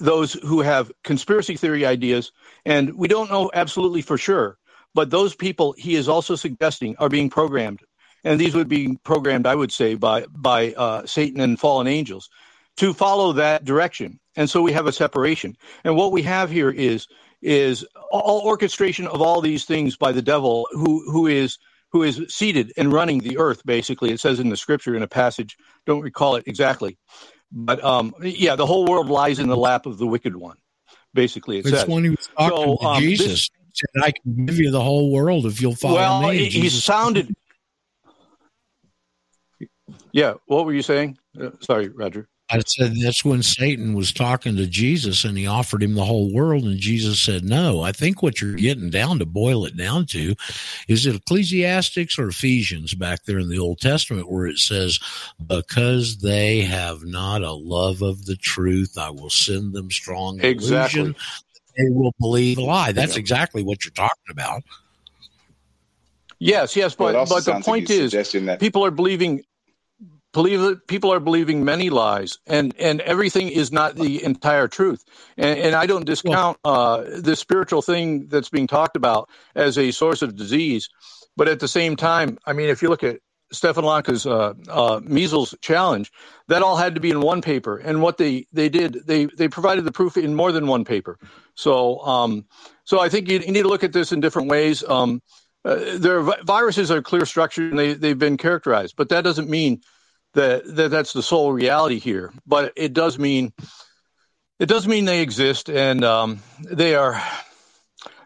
those who have conspiracy theory ideas, and we don't know absolutely for sure, but those people he is also suggesting are being programmed, and these would be programmed, I would say, by by uh, Satan and fallen angels to follow that direction. And so we have a separation. And what we have here is is all orchestration of all these things by the devil, who who is who is seated and running the earth. Basically, it says in the scripture in a passage. Don't recall it exactly, but um, yeah, the whole world lies in the lap of the wicked one. Basically, it It's says. when he was talking So, to um, Jesus. He said, I can give you the whole world if you'll follow well, me. he, he Jesus- sounded. Yeah, what were you saying? Uh, sorry, Roger. I said that's when Satan was talking to Jesus and he offered him the whole world, and Jesus said no. I think what you're getting down to boil it down to is it Ecclesiastics or Ephesians back there in the Old Testament where it says, Because they have not a love of the truth, I will send them strong Exactly. illusion. They will believe a lie. That's Yeah. exactly what you're talking about. Yes, yes, Well, it but but the sounds like point is, that- people are believing, believe people are believing many lies, and and everything is not the entire truth. And, and I don't discount uh, the spiritual thing that's being talked about as a source of disease, but at the same time, I mean, if you look at Stefan Lanka's uh, uh, measles challenge, that all had to be in one paper. And what they, they did, they, they provided the proof in more than one paper. So um, so I think you, you need to look at this in different ways. Um, uh, their vi- viruses are clear structured and they, they've been characterized, but that doesn't mean that, that that's the sole reality here. But it does mean it does mean they exist and um, they are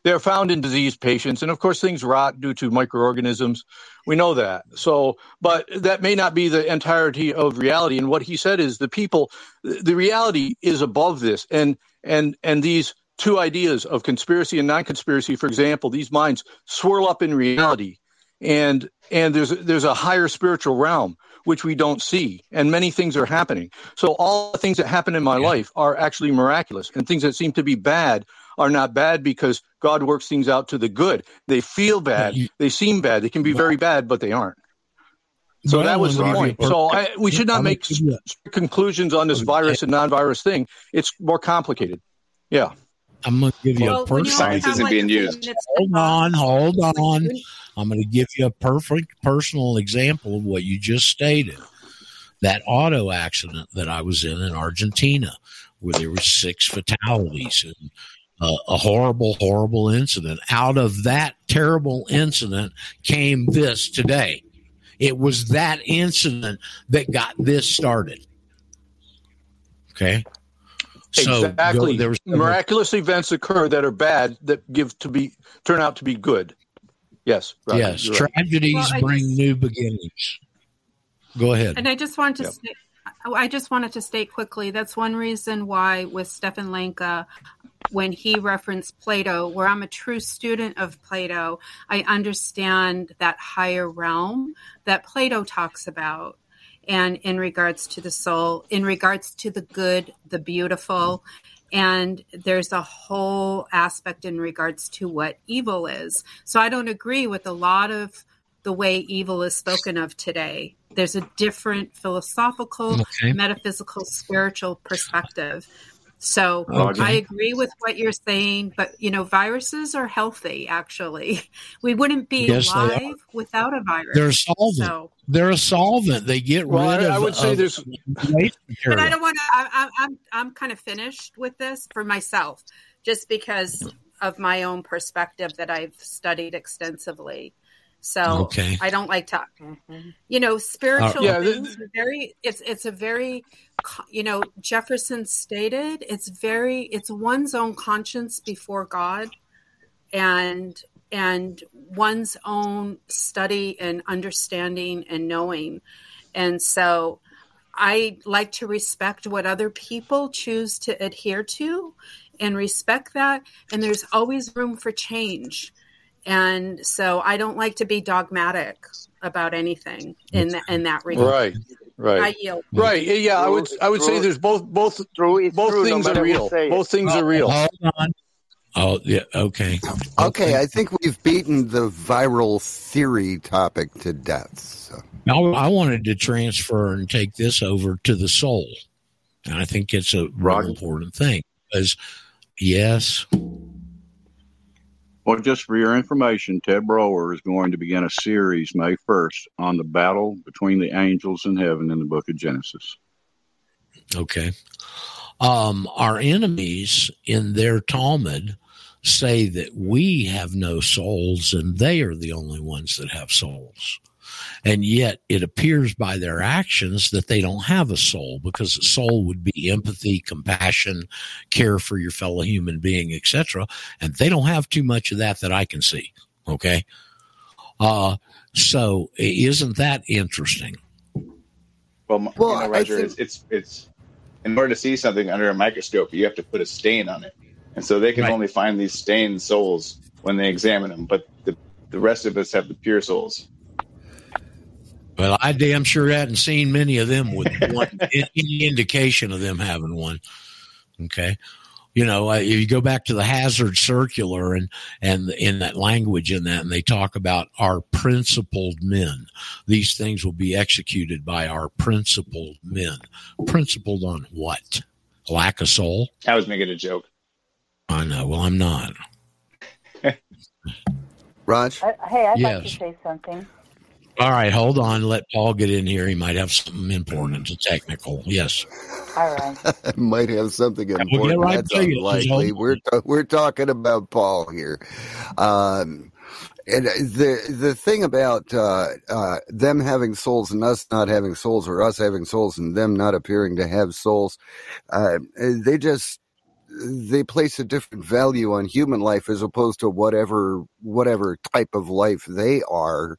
they are found in diseased patients, and of course things rot due to microorganisms. We know that. So, but that may not be the entirety of reality. And what he said is the people, the reality is above this, and and and these two ideas of conspiracy and non-conspiracy, for example, these minds swirl up in reality, and and there's there's a higher spiritual realm which we don't see, and many things are happening. So all the things that happen in my life are actually miraculous, and things that seem to be bad are not bad because God works things out to the good. They feel bad, they seem bad, they can be very bad, but they aren't. So Well, that was the Roger, point. So I, we should not I'm make gonna give you- strict conclusions on this virus and non-virus thing. It's more complicated. Yeah. I'm going to give you Well, a when personal. Science isn't like, being used. Hold on, hold on. I'm going to give you a perfect personal example of what you just stated. That auto accident that I was in in Argentina, where there were six fatalities and uh, a horrible, horrible incident. Out of that terrible incident came this today. It was that incident that got this started. Okay. So exactly. go- there was miraculous events occur that are bad that give to be turn out to be good. Yes. Roger, yes, you're right. tragedies Well, bring just- new beginnings. Go ahead. And I just wanted to Yep. state, oh, I just wanted to state quickly that's one reason why with Stefan Lanka, when he referenced Plato, where I'm a true student of Plato, I understand that higher realm that Plato talks about. And in regards to the soul, in regards to the good, the beautiful, and there's a whole aspect in regards to what evil is. So I don't agree with a lot of the way evil is spoken of today. There's a different philosophical, Okay. metaphysical, spiritual perspective. So oh, Okay. I agree with what you're saying, but you know, viruses are healthy. Actually, we wouldn't be Yes, alive without a virus. They're a solvent. So, They're a solvent. They get Well, rid I- of. I would say of there's- but I don't want to. I, I, I'm I'm kind of finished with this for myself, just because of my own perspective that I've studied extensively. So Okay. I don't like to, mm-hmm. you know, spiritual uh, Yeah, things are very. It's it's a very, you know, Jefferson stated it's very it's one's own conscience before God, and and one's own study and understanding and knowing, and so I like to respect what other people choose to adhere to and respect that. And there's always room for change. And so I don't like to be dogmatic about anything in, th- in that regard. Right. Right. I yield. Right. Yeah, Yeah. I would. I would say there's both. Both. both true, no things matter are real. Both things are real. Hold on. Oh yeah. Okay. Okay, I think we've beaten the viral theory topic to death. So. Now, I wanted to transfer and take this over to the soul, and I think it's a real important thing because yes, Well, just for your information, Ted Brower is going to begin a series May 1st on the battle between the angels in heaven in the book of Genesis. Okay. Um, our enemies in their Talmud say that we have no souls and they are the only ones that have souls. And yet it appears by their actions that they don't have a soul because a soul would be empathy, compassion, care for your fellow human being, etc. And they don't have too much of that that I can see. Okay. Uh, so isn't that interesting? Well, m- Well, you know, Roger, think- it's, it's it's in order to see something under a microscope, you have to put a stain on it, and so they can Right. only find these stained souls when they examine them. But the the rest of us have the pure souls. Well, I damn sure hadn't seen many of them with one any indication of them having one. Okay. You know, uh, you go back to the hazard circular and, and in that language in that, and they talk about our principled men. These things will be executed by our principled men. Principled on what? Lack of soul? I was making a joke. I know. Well, I'm not. Raj? I, hey, I'd like to say something. All right, hold on. Let Paul get in here. He might have something important and technical. Yes. All right. Might have something we'll important. get right That's to you. Just unlikely. We're ta- we're talking about Paul here, um, and the the thing about uh, uh, them having souls and us not having souls, or us having souls and them not appearing to have souls, uh, they just they place a different value on human life as opposed to whatever whatever type of life they are.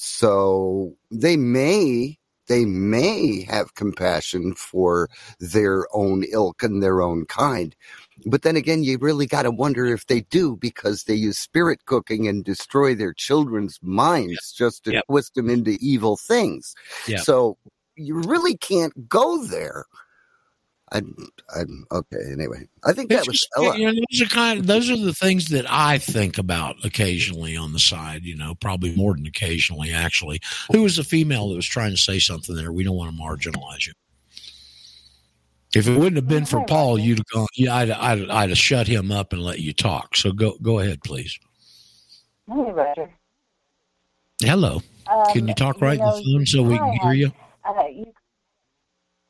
So they may they may have compassion for their own ilk and their own kind. But then again, you really got to wonder if they do because they use spirit cooking and destroy their children's minds just to Yep. twist them into evil things. Yep. So you really can't go there. I'm, I'm okay. Anyway, I think that It's was just, Ella. you know, those are kind of, those are the things that I think about occasionally on the side. You know, probably more than occasionally. Actually, who was the female that was trying to say something there? We don't want to marginalize you. If it wouldn't have been for Paul, you'd have gone. Yeah, I'd, I'd, I'd have shut him up and let you talk. So go go ahead, please. Hey, Roger. Hello. Um, Can you talk right know, in the phone so we can hear you? Uh, you?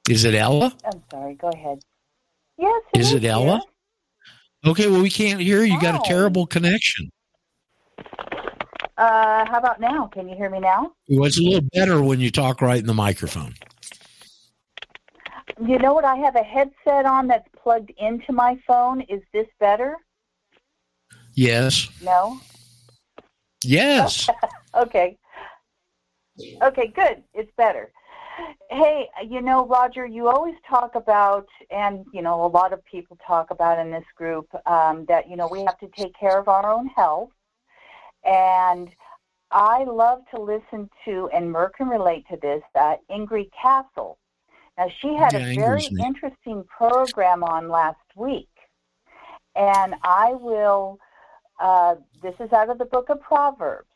Is it Ella? I'm sorry. Go ahead. Yes. Is it Ella? Okay, well we can't hear you. You got a terrible connection. Uh, how about now? Can you hear me now? Well, it's a little better when you talk right in the microphone. You know what? I have a headset on that's plugged into my phone. Is this better? Yes. No. Yes. okay. Okay, good. It's better. Hey, you know, Roger, you always talk about, and, you know, a lot of people talk about in this group, um, that, you know, we have to take care of our own health. And I love to listen to, and Merck can relate to this, uh, Ingrid Castle. Now, she had Yeah, a very Ingrid's interesting program on last week. And I will, uh, this is out of the book of Proverbs.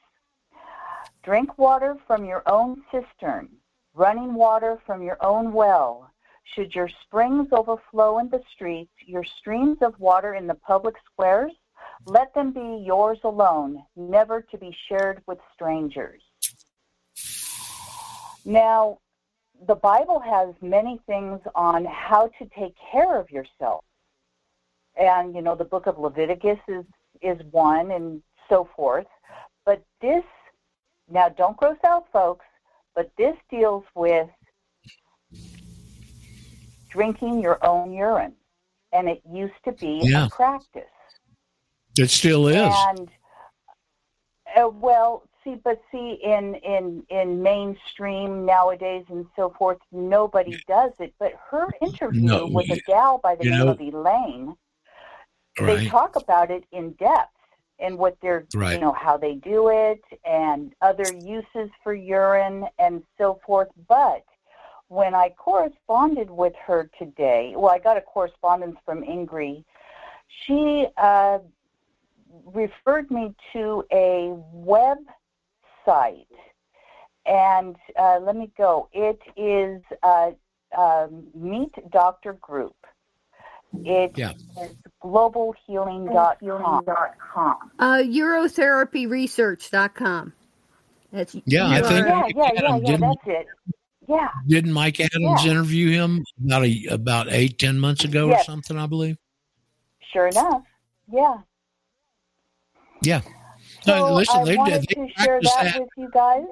Drink water from your own cistern, running water from your own well. Should your springs overflow in the streets, your streams of water in the public squares, let them be yours alone, never to be shared with strangers. Now, the Bible has many things on how to take care of yourself. And, you know, the book of Leviticus is, is one and so forth. But this, now don't gross out, folks, but this deals with drinking your own urine. And it used to be Yeah. a practice. It still is. And uh, well, see, but see, in in in mainstream nowadays and so forth, nobody does it. But her interview No, with a gal by the name know- of Elaine, they talk about it in depth and what they're, Right. you know, how they do it and other uses for urine and so forth. But when I corresponded with her today, well, I got a correspondence from Ingrid. She uh, referred me to a website, and uh, let me go. It is uh, um, Meet Doctor Group. It Yeah. is globalhealing.com. Uh, Eurotherapyresearch.com. That's Yeah, I think- Yeah, yeah, yeah, yeah. didn't- That's it. Yeah. Didn't Mike Adams Yeah. interview him about a, about eight ten months ago or something? I believe. Sure enough. Yeah. Yeah. So No, listen, I they wanted did. to share that, that. with you guys.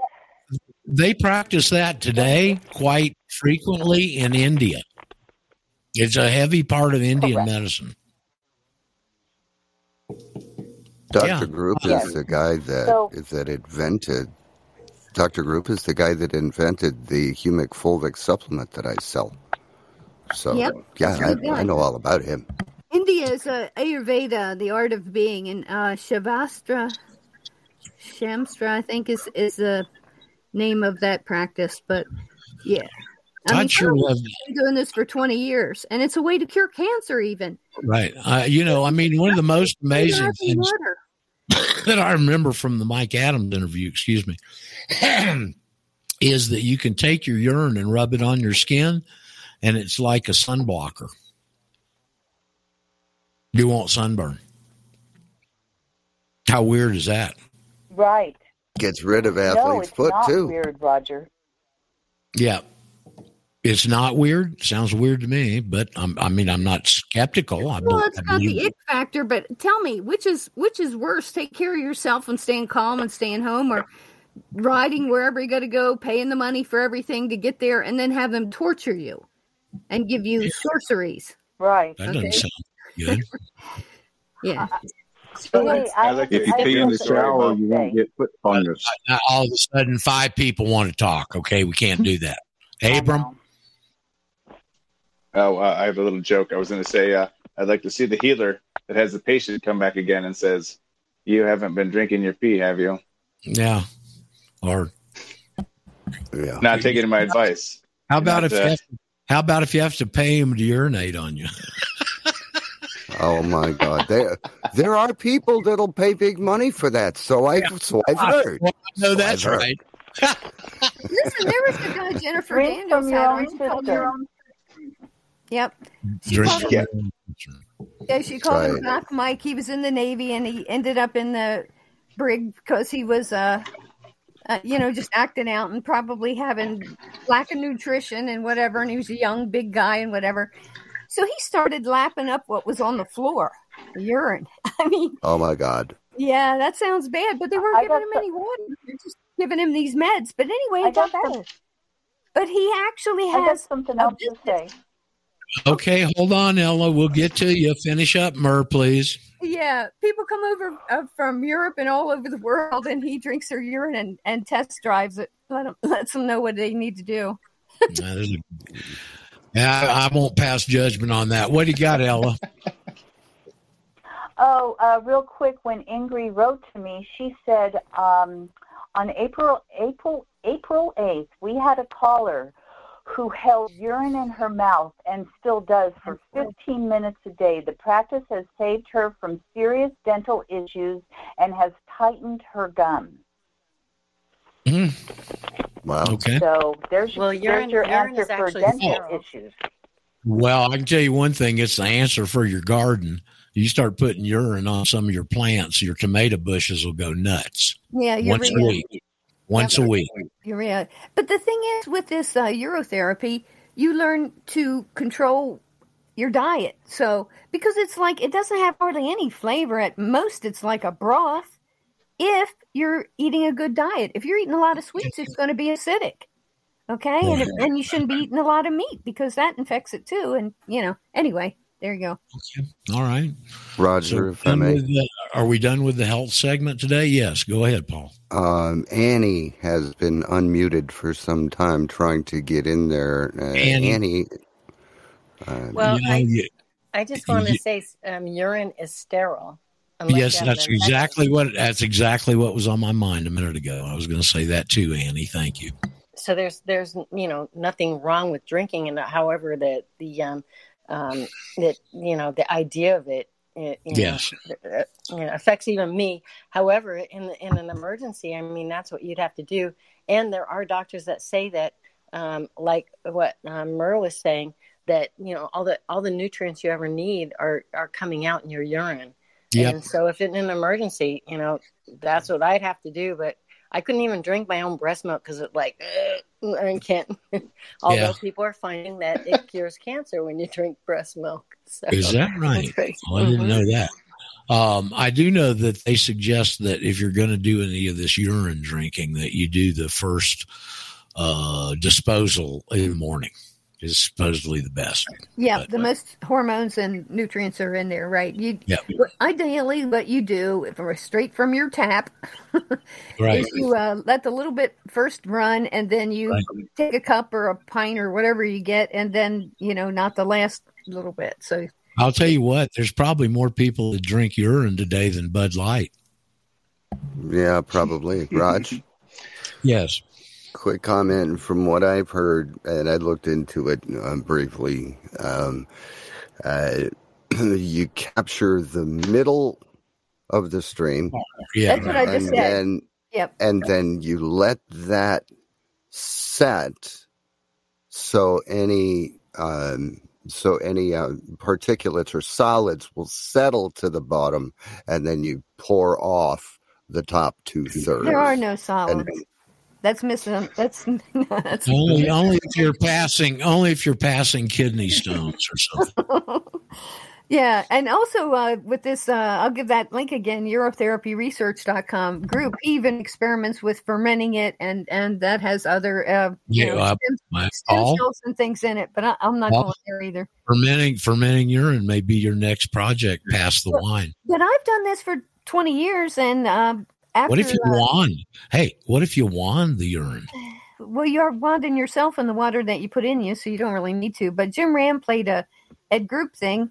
They practice that today quite frequently in India. It's a heavy part of Indian medicine. Dr. Yeah. Group Yes. is the guy that So- that invented. Dr. Group is the guy that invented the humic fulvic supplement that I sell. So Yep. yeah, I, I know all about him. India is uh, Ayurveda, the art of being, and uh, Shavastra, Shamstra, I think is is the name of that practice. But yeah, I I'd mean, sure I've love- been doing this for twenty years, and it's a way to cure cancer. Even Right. Uh, you know, I mean, one of the most amazing things that I remember from the Mike Adams interview, excuse me, is that you can take your urine and rub it on your skin, and it's like a sun blocker. You won't sunburn. How weird is that? Right. gets rid of No, athlete's it's foot not too. weird, Roger. Yeah. It's not weird. Sounds weird to me, but I'm, I mean, I'm not skeptical. I, Well, it's not the it factor, but tell me which is which is worse: take care of yourself and staying calm and staying home, or riding wherever you got to go, paying the money for everything to get there, and then have them torture you and give you sorceries. Right. that doesn't Okay. sound good. Yeah. Hey, I, If you I pee in the shower, you say- won't get foot fungus. Now, all of a sudden, five people want to talk. Okay, we can't do that. Abram, Oh, uh, I have a little joke. I was going to say uh, I'd like to see the healer that has the patient come back again and says, "You haven't been drinking your pee, have you? yeah, or Yeah. Not taking my advice." how about Not, if you uh, have, how about if you have to pay him to urinate on you? Oh my God! There, there are people that'll pay big money for that. So I, so I've heard. Well, no, So that's heard. right. Listen, there was the guy Jennifer Drink Daniels had own on. She called sister. her. Yep. She called him, your own yeah, she called him Right. Mike. He was in the Navy and he ended up in the brig because he was, uh, uh, you know, just acting out and probably having lack of nutrition and whatever. And he was a young, big guy and whatever. So he started lapping up what was on the floor, the urine. I mean, Oh my God! yeah, that sounds bad, but they weren't I giving him the- any water. They're just giving him these meds. But anyway, I it got got the- better. But he actually I got has something else to say. Okay, hold on, Ella. We'll get to you. Finish up, Mur, please. Yeah, people come over uh, from Europe and all over the world, and he drinks their urine and, and test drives it. Let them, lets them know what they need to do. That is a- Yeah, I, I won't pass judgment on that. What do you got, Ella? Oh, uh, real quick, when Ingrid wrote to me, she said um, on April April April eighth, we had a caller who held urine in her mouth and still does for 15 minutes a day. The practice has saved her from serious dental issues and has tightened her gums. Mm-hmm. Wow. Okay. So there's, Well, there's urine- your urine answer for dental sterile. issues. Well, I can tell you one thing. It's the answer for your garden. You start putting urine on some of your plants, your tomato bushes will go nuts. Yeah, Once a urea. week. Once a week. Urea. But the thing is, with this uh, urotherapy, you learn to control your diet. So, because it's like, it doesn't have hardly any flavor. At most, it's like a broth if you're eating a good diet. If you're eating a lot of sweets, it's going to be acidic. Okay. And, and you shouldn't be eating a lot of meat because that infects it too. And, you know, anyway, there you go. All right. Roger, So if I may. with the- are we done with the health segment today? Yes. Go ahead, Paul. Um, Annie has been unmuted for some time, trying to get in there. Uh, Annie. Annie. uh, Well, You know, I, you- I just want to say um, urine is sterile. yes, that's an infection. exactly what that's exactly what was on my mind a minute ago. I was going to say that too, Annie. Thank you. so there's there's you know nothing wrong with drinking and however that the um um that you know the idea of it, it Yes. know, uh, you know affects even me however in in an emergency i mean that's what you'd have to do and there are doctors that say that um like what um, Merle was saying that you know all the all the nutrients you ever need are are coming out in your urine Yep. and so if in an emergency you know that's what i'd have to do but I couldn't even drink my own breast milk because it like I can't. Although Yeah. people are finding that it cures cancer when you drink breast milk. So, Is that right? Well, I didn't know that. Um, I do know that they suggest that if you're going to do any of this urine drinking, that you do the first uh, disposal in the morning is supposedly the best. Yeah, the most hormones and nutrients are in there, right? You Yeah. what- ideally, what you do if- straight from your tap Right. is you uh, let the little bit first run, and then you Right. take a cup or a pint or whatever you get, and then you know not the last little bit. So I'll tell you what, there's probably more people that drink urine today than Bud Light. Yeah, probably. Raj? Yes. Quick comment from what I've heard, and I looked into it uh, briefly. Um, uh, you capture the middle of the stream. Yeah. That's what I just and said. Then, Yep. And then you let that set so any um, so any uh, particulates or solids will settle to the bottom, and then you pour off the top two thirds. There are no solids. That's missing. That's that's Only, only if you're passing, only if you're passing kidney stones or something. Yeah, and also uh, with this, uh, I'll give that link again, urotherapyresearch.com group even experiments with fermenting it, and and that has other uh, you Yeah, know, uh, stem, my stem cells and things in it. But I, I'm not Paul? going there either. fermenting, fermenting urine may be your next project. Pass the wine. But I've done this for 20 years, and um, after What if you uh, wand? Hey, what if you wand the urine? well, you're wanding yourself in the water that you put in you, so you don't really need to. But Jim Ram played a Ed group thing,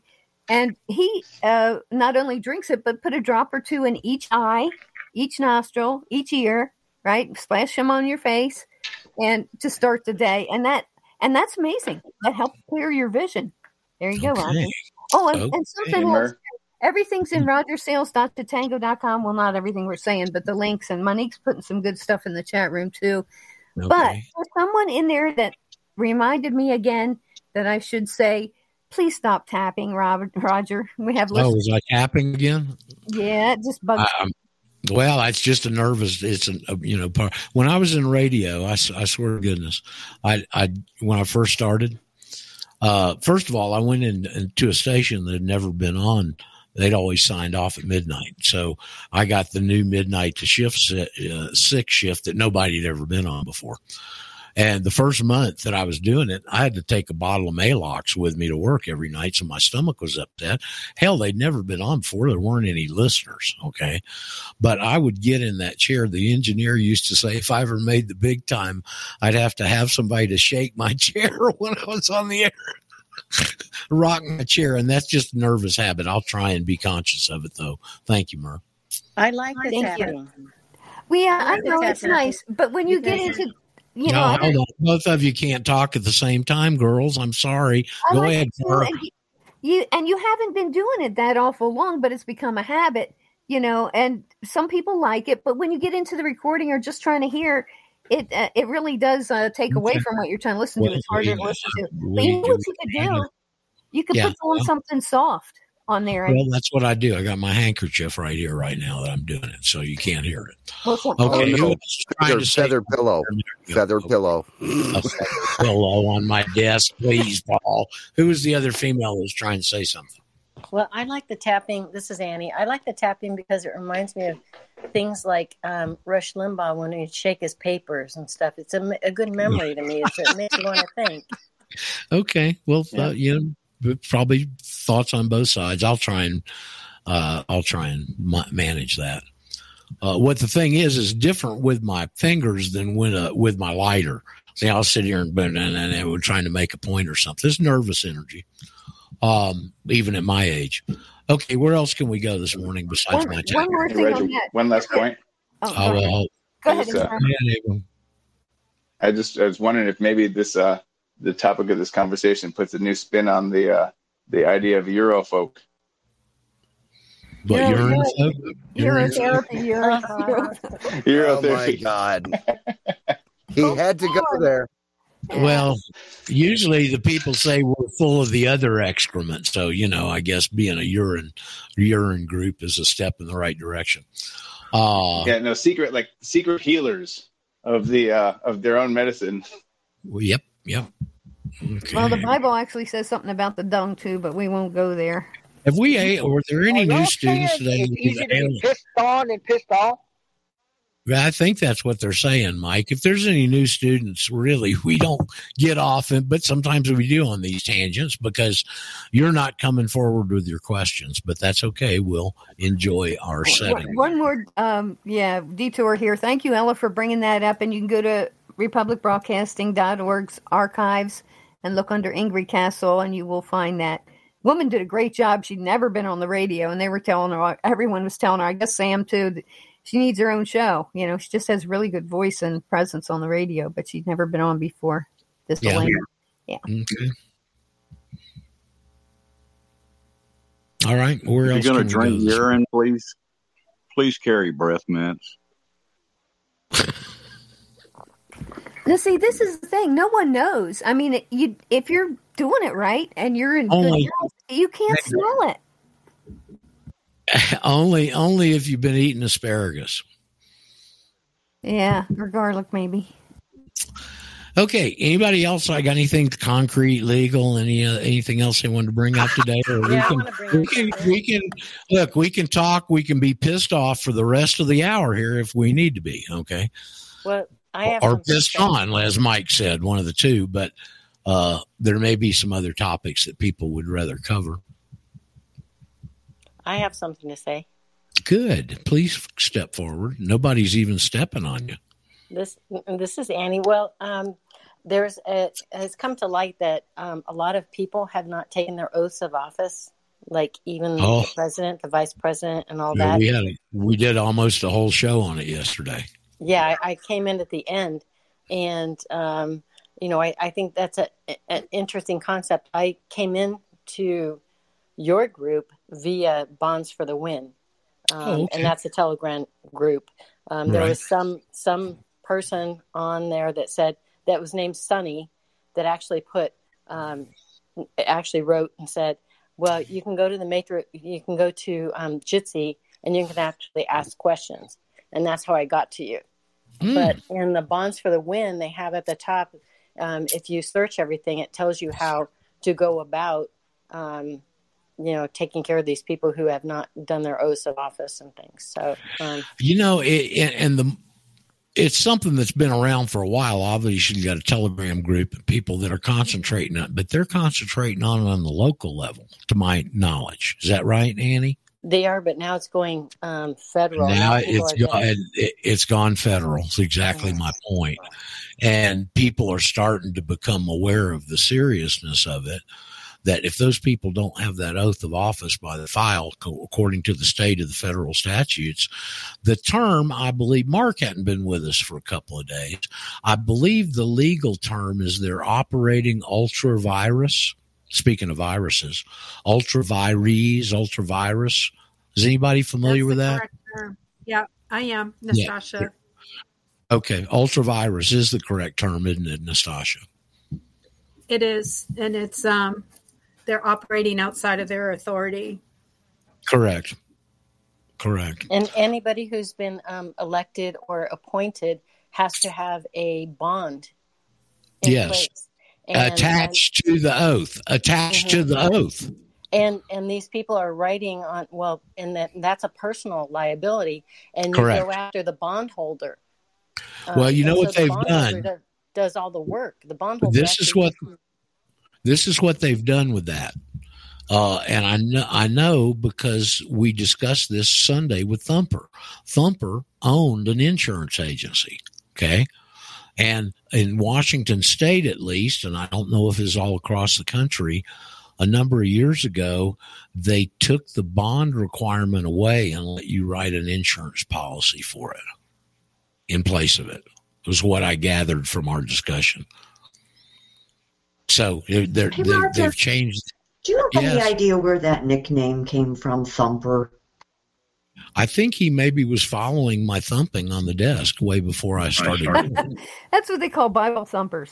and he uh, not only drinks it, but put a drop or two in each eye, each nostril, each ear, right? Splash them on your face, and to start the day, and that and that's amazing. That helps clear your vision. There you go, Roger. Oh, and, and something else. Everything's in rogersales.tatango.com. Well, not everything we're saying, but the links. And Monique's putting some good stuff in the chat room too. But there's someone in there that reminded me again that I should say, please stop tapping, Robert, Roger. We have Oh, was I tapping again? yeah, it just bugs Um, well, it's just a nervous. It's a, a you know part. When I was in radio, I swear to goodness, I I when I first started, uh, first of all, I went in, into a station that had never been on. They'd always signed off at midnight, so I got the new midnight to shift uh, six shift that nobody had ever been on before. And the first month that I was doing it, I had to take a bottle of Maalox with me to work every night. So my stomach was upset. Hell, they'd never been on before. There weren't any listeners. Okay. But I would get in that chair. The engineer used to say, if I ever made the big time, I'd have to have somebody to shake my chair when I was on the air. Rock my chair. And that's just a nervous habit. I'll try and be conscious of it though. Thank you, Mer. I like the Thank you. tapping. We, uh, I I like the know it's tapping. nice, but when you get into, you no, know, I- hold on. Both of you can't talk at the same time, girls. I'm sorry. I Go like ahead, Mer. and you, you and you haven't been doing it that awful long, but it's become a habit, you know. And some people like it, but when you get into the recording or just trying to hear, it uh, it really does uh, take away from what you're trying to listen to. It's harder to listen to. But you know what you could do? You could Yeah, put on something soft on there. And, Well, that's what I do. I got my handkerchief right here, right now that I'm doing it, so you can't hear it. well, Okay, Oh, no. trying Feather, to feather pillow. Feather pillow. a feather pillow on my desk, please, Paul? Who was the other female that was trying to say something? Well, I like the tapping. This is Annie. I like the tapping because it reminds me of things like um, Rush Limbaugh when he'd shake his papers and stuff. It's a, a good memory to me. It's, it makes you want to think. Okay, well, Yeah. uh, you know, probably thoughts on both sides. I'll try and uh, I'll try and ma- manage that. Uh, what the thing is is different with my fingers than with uh, with my lighter. See, I'll sit here and and, and, and we're trying to make a point or something. It's nervous energy, um, even at my age. Okay, where else can we go this morning besides One- my one more Hey, thing on that. one last point. Oh, Oh, go ahead. well, Go ahead. Uh, Sarah. yeah, Abel. I just I was wondering if maybe this uh the topic of this conversation puts a new spin on the uh the idea of Eurofolk. But Euro- urine Euro- soak? Urine soak? Eurotherapy, Euro, Euro. Oh my God. He had to go there. Well, usually the people say we're full of the other excrement. So, you know, I guess being a urine urine group is a step in the right direction. Uh, Yeah, no secret like secret healers of the uh of their own medicine. well, yep, yep. Okay. Well, the Bible actually says something about the dung too, but we won't go there. Have we, a- were there any Are new students saying today? It's easy to be pissed on and pissed off. I think that's what they're saying, Mike. If there's any new students, really, we don't get off, but sometimes we do on these tangents because you're not coming forward with your questions. But that's okay. We'll enjoy our setting. One, more, um, yeah, detour here. Thank you, Ella, for bringing that up. And you can go to republicbroadcasting.org's archives and look under Ingrid Castle, and you will find that woman did a great job. She'd never been on the radio, and they were telling her, everyone was telling her, I guess Sam too, that she needs her own show. You know, she just has really good voice and presence on the radio, but she'd never been on before. This Yeah. Elaine. Yeah. Okay. All right. Where If else you're going to drink go urine, please, please carry breath mints. Now, see, this is the thing. No one knows. I mean, you if you're doing it right and you're in oh good health, you can't smell it. only only if you've been eating asparagus. Yeah, or garlic maybe. Okay. Anybody else? I got anything concrete, legal, any uh, anything else they wanted to bring up today? Or we wanna can we can we can look. We can talk. We can be pissed off for the rest of the hour here if we need to be. Okay. Well, I have or something pissed on, as Mike said, one of the two. But uh, there may be some other topics that people would rather cover. I have something to say. Good. Please step forward. Nobody's even stepping on you. This this is Annie. Well, um, there's a, has come to light that um, a lot of people have not taken their oaths of office, like even Oh. the president, the vice president, and all Yeah, that. we had a, we did almost a whole show on it yesterday. yeah, I, I came in at the end, and um, you know, I, I think that's a, an interesting concept. I came in to your group via Bonds for the Win, um, Oh, okay. and that's a Telegram group. Um, there Right. was some some person on there that said that was named Sunny that actually put um, actually wrote and said, "Well, you can go to the matrix, you can go to um, Jitsi, and you can actually ask questions." And that's how I got to you. But in the bonds for the win, they have at the top, um, if you search everything, it tells you how to go about, um, you know, taking care of these people who have not done their oaths of office and things. So, um, You know, it, and the it's something that's been around for a while. Obviously, you got a Telegram group of people that are concentrating on, it, but they're concentrating on it on the local level, to my knowledge. Is that right, Annie? they are, but now it's going um, federal. now it's gone, it, it's gone federal. It's exactly my point. And people are starting to become aware of the seriousness of it. That if those people don't have that oath of office by the file, co- according to the state of the federal statutes, the term, I believe, Mark hadn't been with us for a couple of days. I believe the legal term is they're operating ultra virus. Speaking of viruses, ultra virus, ultra virus. Is anybody familiar with that? Yeah, I am, Yeah. Nastasha. Okay, ultravirus is the correct term, isn't it, Nastasha? It is, and it's um, they're operating outside of their authority. Correct. Correct. And anybody who's been um, elected or appointed has to have a bond. in Yes. place. And- Attached to the oath. Attached to the oath. and and these people are writing on well and that that's a personal liability and you go after the bondholder Well, you know what the they've bondholder done? does, does all the work the bondholder This is actually- what this is what they've done with that. Uh, and I know I know because we discussed this Sunday with Thumper. Thumper owned an insurance agency. Okay. And in Washington state, at least, and I don't know if it's all across the country, a number of years ago, they took the bond requirement away and let you write an insurance policy for it in place of it. Was what I gathered from our discussion. So they're, they're, Hey, they, Roger. they've changed. Do you have any idea where that nickname came from, Thumper? I think he maybe was following my thumping on the desk way before I started. That's what they call Bible thumpers.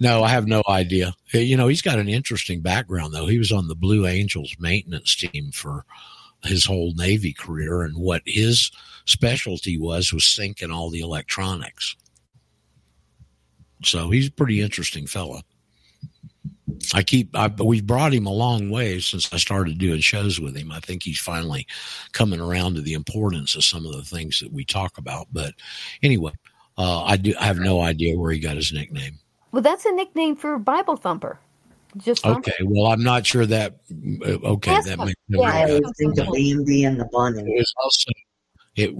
No, I have no idea. Uh, You know, he's got an interesting background, though. He was on the Blue Angels maintenance team for his whole Navy career, and what his specialty was was syncing all the electronics. So he's a pretty interesting fella. I keep, I, we've brought him a long way since I started doing shows with him. I think he's finally coming around to the importance of some of the things that we talk about. But anyway, uh, I do, I have no idea where he got his nickname. Well, that's a nickname for Bible thumper. Just thumper. Okay, well, I'm not sure that. uh, Okay, Ask that him. makes Yeah, no I sense. always think of Bambi and the bunny. It was also it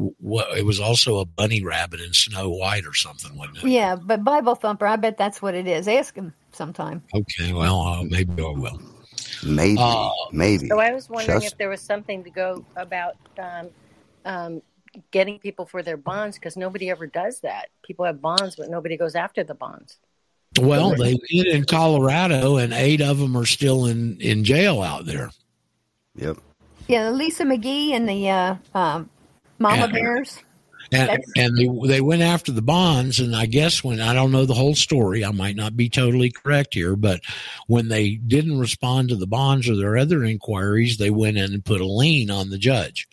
it was also a bunny rabbit in Snow White or something, wasn't it? Yeah, but Bible thumper, I bet that's what it is. Ask him sometime. Okay, well, uh, maybe I will. Maybe, Uh, maybe. so i was wondering Just- if there was something to go about um, um, getting people for their bonds because nobody ever does that people have bonds but nobody goes after the bonds Well, they did in Colorado, and eight of them are still in in jail out there. Yep. Yeah, Lisa McGee and the uh, um, Mama Yeah. Bears. And, and they, they went after the bonds, and I guess when I don't know the whole story, I might not be totally correct here, but when they didn't respond to the bonds or their other inquiries, they went in and put a lien on the judge.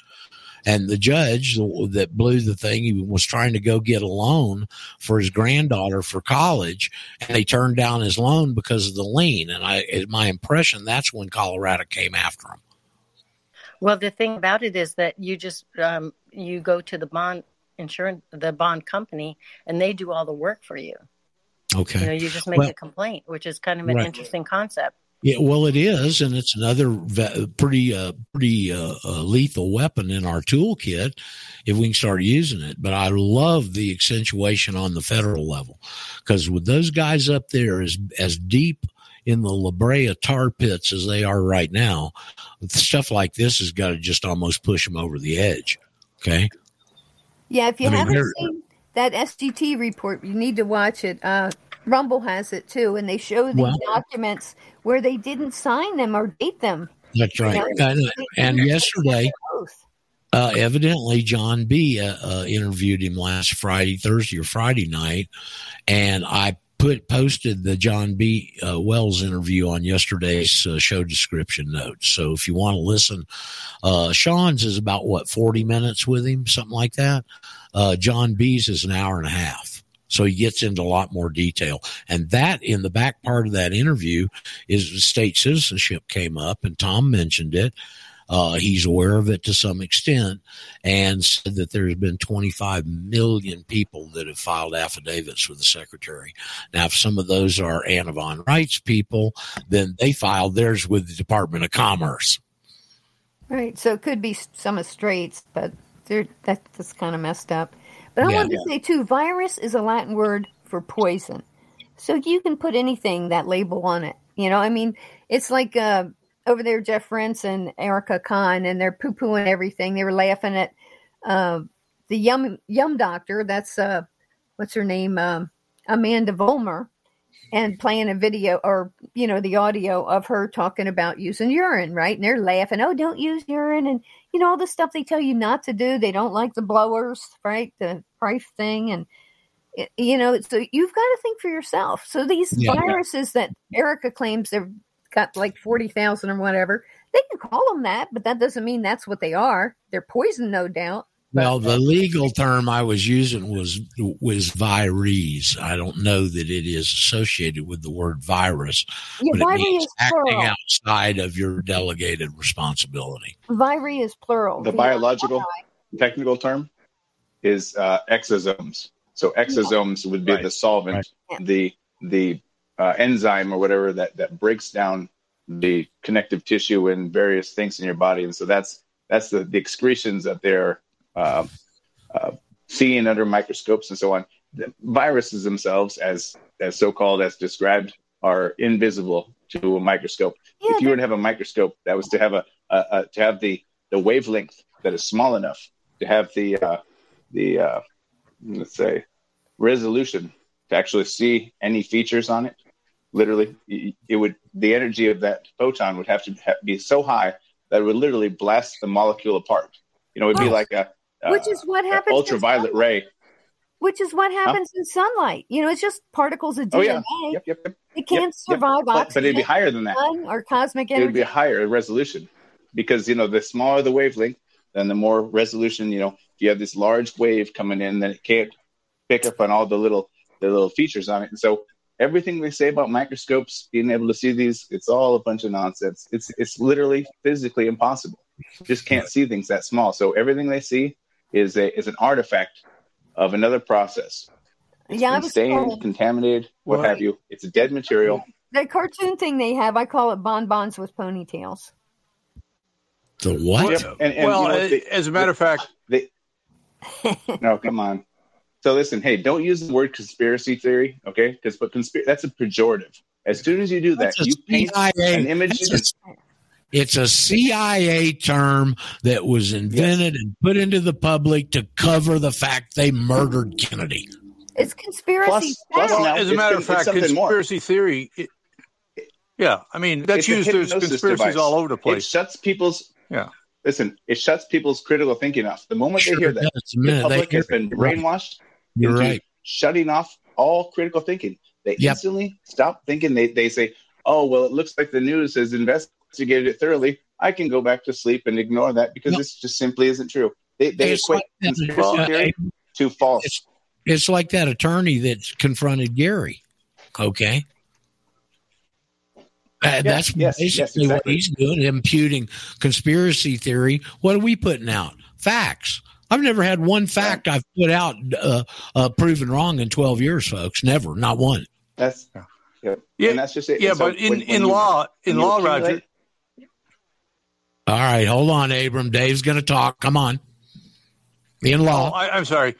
And the judge that blew the thing, he was trying to go get a loan for his granddaughter for college, and they turned down his loan because of the lien. And I, my impression, that's when Colorado came after him. Well, the thing about it is that you just um, you go to the bond insurance, the bond company, and they do all the work for you. Okay. You know, you just make Well- a complaint, which is kind of an Right. interesting concept. Yeah, well, it is, and it's another ve- pretty, uh, pretty uh, uh, lethal weapon in our toolkit if we can start using it. But I love the accentuation on the federal level because with those guys up there as as deep in the La Brea tar pits as they are right now, stuff like this has got to just almost push them over the edge. Okay, Yeah, if you I haven't they're- seen that SGT report, you need to watch it. Uh, Rumble has it too, and they show these Well- documents where they didn't sign them or date them. that's right. And, and yesterday, Uh, evidently, John B. Uh, uh, interviewed him last Friday, Thursday or Friday night, and I put posted the John B. Uh, Wells interview on yesterday's uh, show description notes. So if you want to listen, uh, Sean's is about what forty minutes with him, something like that. Uh, John B.'s is an hour and a half. So he gets into a lot more detail. And that in the back part of that interview is the state citizenship came up and Tom mentioned it. Uh, he's aware of it to some extent and said that there's been 25 million people that have filed affidavits with the secretary. Now, if some of those are Anavon rights people, then they filed theirs with the Department of Commerce. Right. So it could be some of Straits, but they're, that, that's kind of messed up. But I Yeah. wanted to say too, virus is a Latin word for poison. So you can put anything that label on it. You know, I mean, it's like uh, over there, Jeff Rentz and Erica Kahn, and they're poo pooing everything. They were laughing at uh, the yum yum doctor. That's uh, what's her name, um, Amandha Vollmer, and playing a video or you know the audio of her talking about using urine, right? And they're laughing, oh, don't use urine, and you know all the stuff they tell you not to do. They don't like the blowers, right? The Prife thing, and you know, so you've got to think for yourself. So these Yeah. viruses that Erica claims they've got like forty thousand or whatever, they can call them that, but that doesn't mean that's what they are. They're poison, no doubt. Well, the legal term I was using was was virus. I don't know that it is associated with the word virus, Yeah, but it virus means is acting plural. outside of your delegated responsibility. Viri is plural. The biological technical term is uh, exosomes. So exosomes would be the solvent, the the uh, enzyme or whatever that that breaks down the connective tissue and various things in your body, and so that's that's the, the excretions that they're uh, uh, seeing under microscopes and so on. The viruses themselves, as as so called as described, are invisible to a microscope. if you were to have a microscope that was to have a, a, a to have the the wavelength that is small enough to have the uh, the uh, let's say resolution to actually see any features on it literally it would the energy of that photon would have to be so high that it would literally blast the molecule apart you know it'd be Oh. like a, a Which is what happens ultraviolet ray Which is what happens in sunlight. You know, it's just particles of DNA. Oh, yeah. Yep, yep, yep. It can't survive oxygen, but it'd be higher than that. or cosmic energy. it would be higher resolution because you know the smaller the wavelength then the more resolution you know if you have this large wave coming in then it can't pick up on all the little the little features on it and so everything they say about microscopes being able to see these it's all a bunch of nonsense it's it's literally physically impossible you just can't see things that small so everything they see is a is an artifact of another process it's yeah, I been was stained told contaminated what Right. have you it's a dead material that cartoon thing they have. I call it bonbons with ponytails. The what? Yep. And, and well, you know uh, they- as a matter of fact, they, no, come on. So listen, hey, don't use the word conspiracy theory, okay? Because but conspiracy that's a pejorative. As soon as you do that, you paint CIA an image. a- It's a CIA term that was invented and put into the public to cover the fact they murdered Kennedy. It's conspiracy. Plus- plus now- as a matter of fact, something more. conspiracy theory. It, yeah, I mean that's It's used There's conspiracies device. all over the place. It place. shuts people's Yeah. listen. It shuts people's critical thinking off. The moment Sure they hear that, does. The the public hear has been brainwashed. right. You're right. shutting off all critical thinking. They Yep. instantly stop thinking. They they say, "Oh well, it looks like the news has investigated it thoroughly. I can go back to sleep and ignore that because this just simply isn't true." They, they It's equate like that, conspiracy uh, theory to false. It's, it's like that attorney that confronted Gary. Okay. Uh, that's yes, yes, basically exactly. what he's doing, imputing conspiracy theory. What are we putting out? Facts. I've never had one fact I've put out uh, uh, proven wrong in 12 years, folks. Never, not one. That's yeah, Yeah, and that's just it. yeah, so but in, when- when in you- law, in law, Roger, All right, hold on, Abram. Dave's going to talk. Come on. In Oh, law. I, I'm sorry.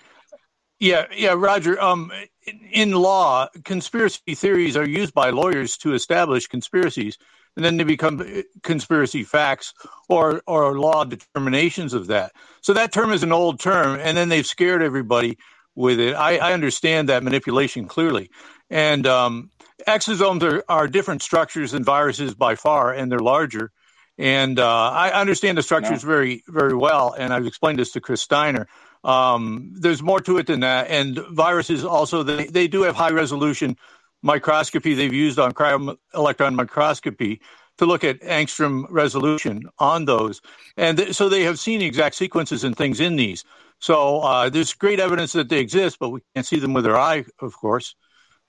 Yeah, yeah, Roger. Um, in, in law, conspiracy theories are used by lawyers to establish conspiracies, and then they become uh, conspiracy facts or or law determinations of that. So that term is an old term, and then they've scared everybody with it. I, I understand that manipulation clearly, and um, exosomes are, are different structures than viruses by far, and they're larger. And uh, I understand the structures very, very well, and I've explained this to Chris Steiner. Um, there's more to it than that, and viruses also they, they do have high resolution microscopy. They've used on cryo electron microscopy to look at angstrom resolution on those, and th- so they have seen exact sequences and things in these. So uh, there's great evidence that they exist, but we can't see them with our eye, of course.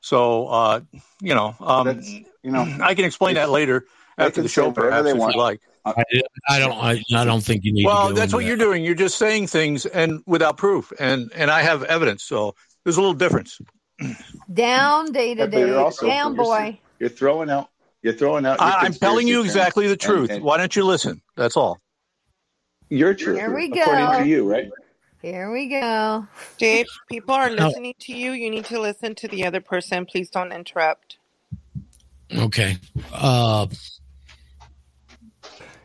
So uh, you know, um, you know, I can explain that later they after the show, whatever perhaps they if want. you like. I, I don't. I, I don't think you need. to Well, that's what that. you're doing. You're just saying things and without proof, and and I have evidence. So there's a little difference. Down day to But you're day. also- Down you're- boy. You're throwing out. You're throwing out. your I, I'm telling you exactly the truth. and- and Why don't you listen? That's all. Your truth, Here we go. according go. to you, right? Here we go. Dave, people are listening to you. You need to listen to the other person. Please don't interrupt. Okay. Uh,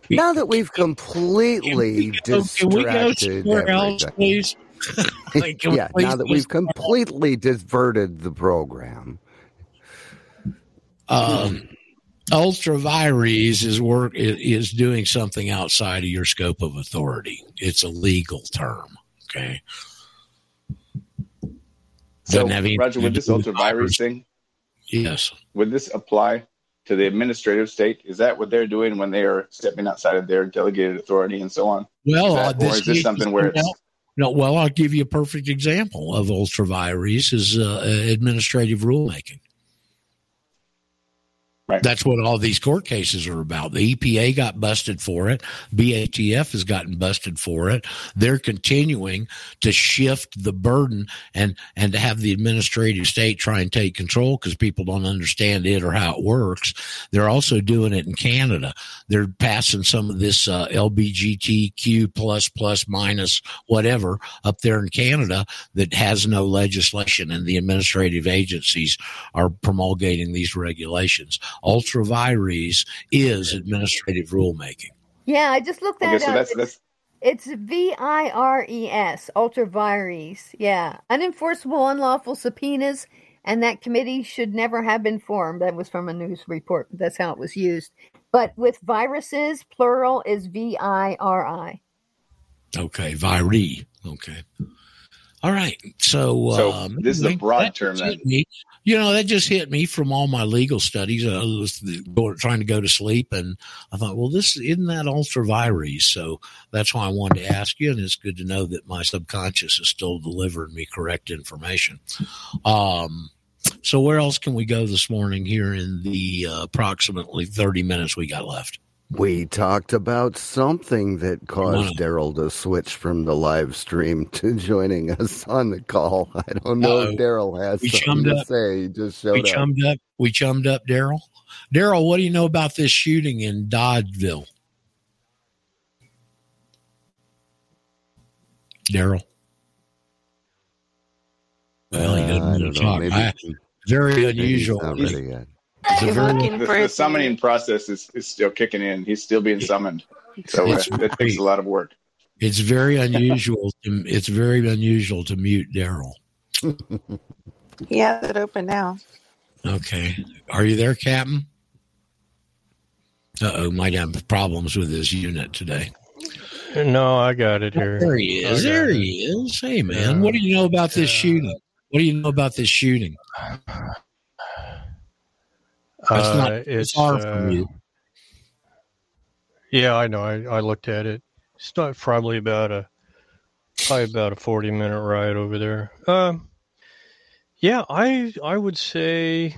Now that we've completely Can we go distracted somewhere else, please? Like, yeah, please now that go we've completely diverted the program. um, ultravirus is work is doing something outside of your scope of authority. It's a legal term. Okay. So, Doesn't have anything Roger, to with this do ultravirus thing, Yes. would this apply to the administrative state? Is that what they're doing when they are stepping outside of their delegated authority and so on? Well, is uh, that, or is this something where it's no? Well, I'll give you a perfect example of ultravirus is uh, administrative rulemaking. Right. That's what all these court cases are about. The EPA got busted for it. BATF has gotten busted for it. They're continuing to shift the burden and and to have the administrative state try and take control because people don't understand it or how it works. They're also doing it in Canada. They're passing some of this uh, LBGTQ plus plus minus whatever up there in Canada that has no legislation, and the administrative agencies are promulgating these regulations. Ultravirus is administrative rulemaking. Yeah, I just looked that okay? So up. that's It's- that's It's V I R E S, ultravirus. Yeah. Unenforceable unlawful subpoenas, and that committee should never have been formed. That was from a news report. That's how it was used. But with viruses, plural is V I R I. Okay, viri. Okay. All right. So, So um, this is a broad term just then. hit me. You know, that just hit me from all my legal studies. I was trying to go to sleep, and I thought, well, this isn't that ultra ultravirus. So that's why I wanted to ask you, and it's good to know that my subconscious is still delivering me correct information. Um, so where else can we go this morning here in the uh, approximately thirty minutes we got left? We talked about something that caused Daryl to switch from the live stream to joining us on the call. I don't know Uh-oh. if Daryl has We something to up. say. He just we showed up. chummed up. We chummed up, Daryl. Daryl, what do you know about this shooting in Dadeville? Daryl. Well, he doesn't Uh, I don't know. talk. Maybe, I- very unusual. not ready yet. He's very, looking the, for the summoning process is, is still kicking in. He's still being summoned, so uh, It's that takes a lot of work. it's very unusual. To, it's very unusual to mute Daryl. He has it open now. Okay, are you there, Captain? Uh oh, might have problems with his unit today. No, I got it here. There he is. got There it. he is. Hey, man, Yeah. what do you know about this Yeah. shooting? What do you know about this shooting? That's Uh, not it's far from uh, you. yeah, I know. I, I looked at it. It's not probably about a probably about a forty minute ride over there. Um, yeah, I I would say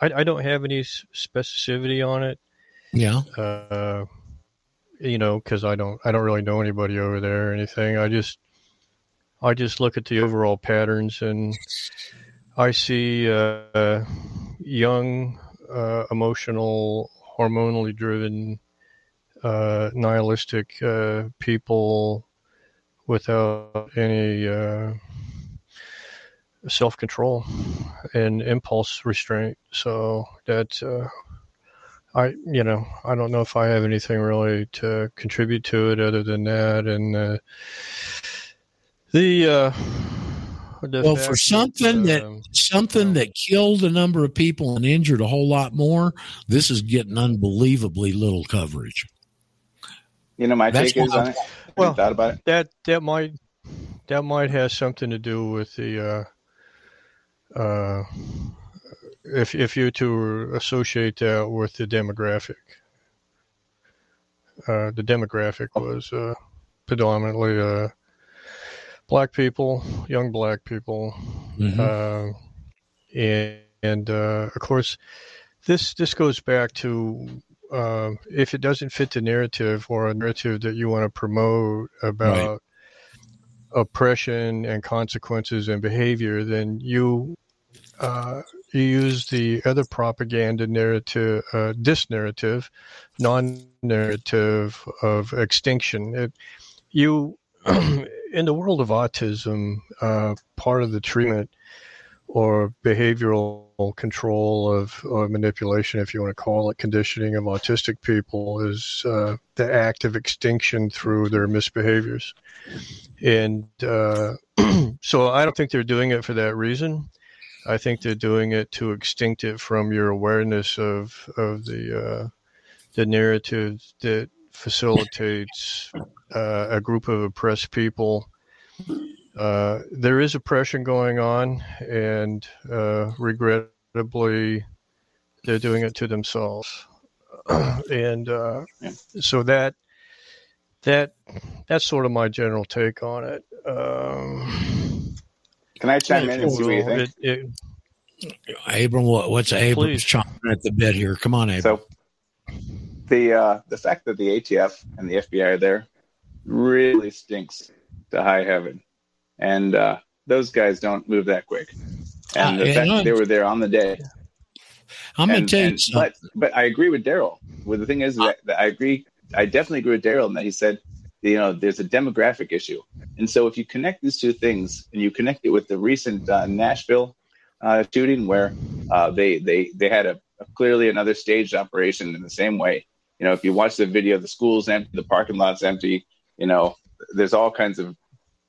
I, I don't have any specificity on it. Yeah. Uh, you know, because I don't I don't really know anybody over there or anything. I just I just look at the overall patterns and I see uh, young, uh, emotional, hormonally driven, uh, nihilistic uh, people without any uh, self control and impulse restraint. So that uh, I, you know, I don't know if I have anything really to contribute to it other than that. And uh, the the well, for something that, um, something that killed a number of people and injured a whole lot more, this is getting unbelievably little coverage. You know, my That's take is why- on it. Have you thought about it? that that might that might have something to do with the uh, uh, if if you to associate that with the demographic. Uh, the demographic was uh, predominantly uh, black people, young black people, Mhm. uh, and, and uh, of course, this this goes back to uh, if it doesn't fit the narrative or a narrative that you want to promote about oppression and consequences and behavior, then you uh, you use the other propaganda narrative, uh, this narrative, non-narrative of extinction. It, you in the world of autism, uh, part of the treatment or behavioral control of or manipulation, if you want to call it conditioning of autistic people, is uh, the act of extinction through their misbehaviors. And uh, so I don't think they're doing it for that reason. I think they're doing it to extinct it from your awareness of of the uh, the narrative that facilitates uh, a group of oppressed people uh, there is oppression going on, and uh, regrettably, they're doing it to themselves. and uh, so that that that's sort of my general take on it. Um, Can I chime in and see what you think? it- it- Abram, what, what's Abrams Please. chomping at the bit here? Come on, Abram. So the uh, the fact that the ATF and the FBI are there really stinks to high heaven, and uh, those guys don't move that quick. And Uh, the fact that they were there on the day. I'm to tell you but but I agree with Daryl. Well, the thing is that, that I agree. I definitely agree with Daryl in that he said, you know, there's a demographic issue, and so if you connect these two things and you connect it with the recent uh, Nashville uh, shooting, where uh, they they they had a clearly another staged operation in the same way. You know, if you watch the video, the school's empty, the parking lot's empty. You know, there's all kinds of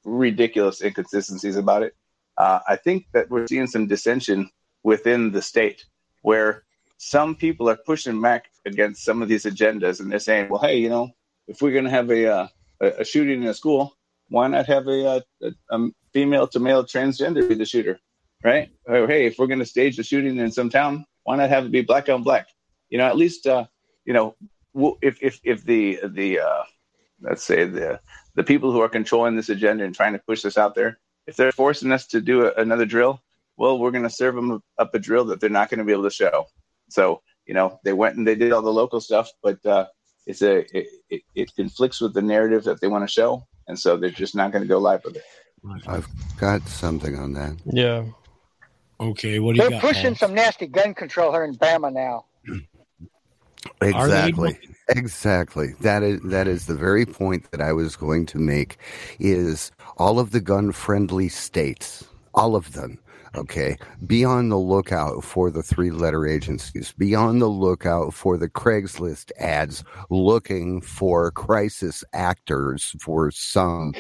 ridiculous inconsistencies about it. Uh, I think that we're seeing some dissension within the state where some people are pushing back against some of these agendas and they're saying, well, hey, you know, if we're going to have a, uh, a, shooting in a school, why not have a, uh, a, a female to male transgender be the shooter, right? Or hey, if we're going to stage a shooting in some town, why not have it be black on black? You know, at least, uh, you know, if if if the the uh, let's say the the people who are controlling this agenda and trying to push this out there, if they're forcing us to do a, another drill, well, we're going to serve them up a drill that they're not going to be able to show. So, you know, they went and they did all the local stuff, but uh, it's a it, it, it conflicts with the narrative that they want to show, and so they're just not going to go live with it. I've got something on that. Yeah. Okay, what do They're you got? They're pushing some nasty gun control here in Bama now. Exactly. Exactly. That is that is the very point that I was going to make is all of the gun friendly states, all of them, okay, be on the lookout for the three letter agencies. Be on the lookout for the Craigslist ads looking for crisis actors for some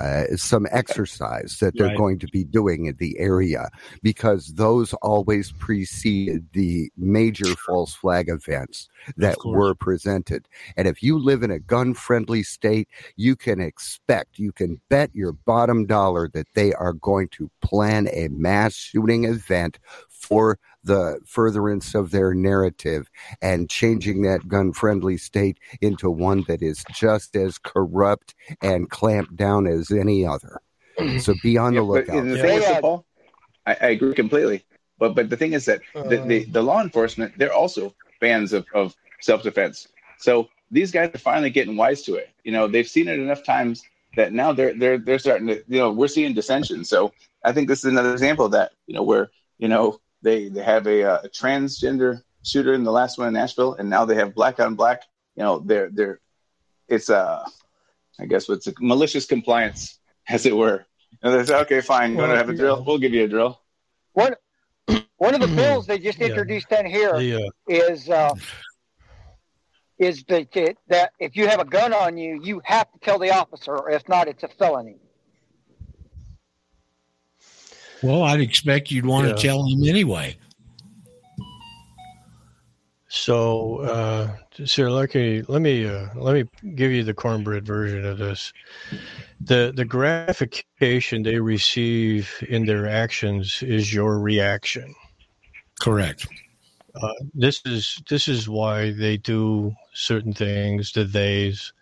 uh, some exercise that they're Right. going to be doing in the area because those always precede the major false flag events that were presented. And if you live in a gun friendly state, you can expect, you can bet your bottom dollar that they are going to plan a mass shooting event for the furtherance of their narrative and changing that gun friendly state into one that is just as corrupt and clamped down as any other. So be on the But lookout. the thing is, Paul, I, I agree completely. But but the thing is that the, the, uh. the law enforcement they're also fans of, of self defense. So these guys are finally getting wise to it. You know, they've seen it enough times that now they're they're they're starting to you know we're seeing dissension. So I think this is another example of that. You know, where you know they they have a, uh, a transgender shooter in the last one in Nashville, and now they have black on black. You know, they're they're it's uh I guess what's a malicious compliance, as it were. And they say, okay, fine, you want to have a drill? We'll give you a drill. One one of the bills they just introduced down here is uh, is that that if you have a gun on you, you have to tell the officer, or if not, it's a felony. Well, I'd expect you'd want Yeah. to tell him anyway. So, uh, Sir Lucky, let me uh, let me give you the cornbread version of this. The the gratification they receive in their actions is your reaction. Correct. Uh, this is this is why they do certain things. The theys,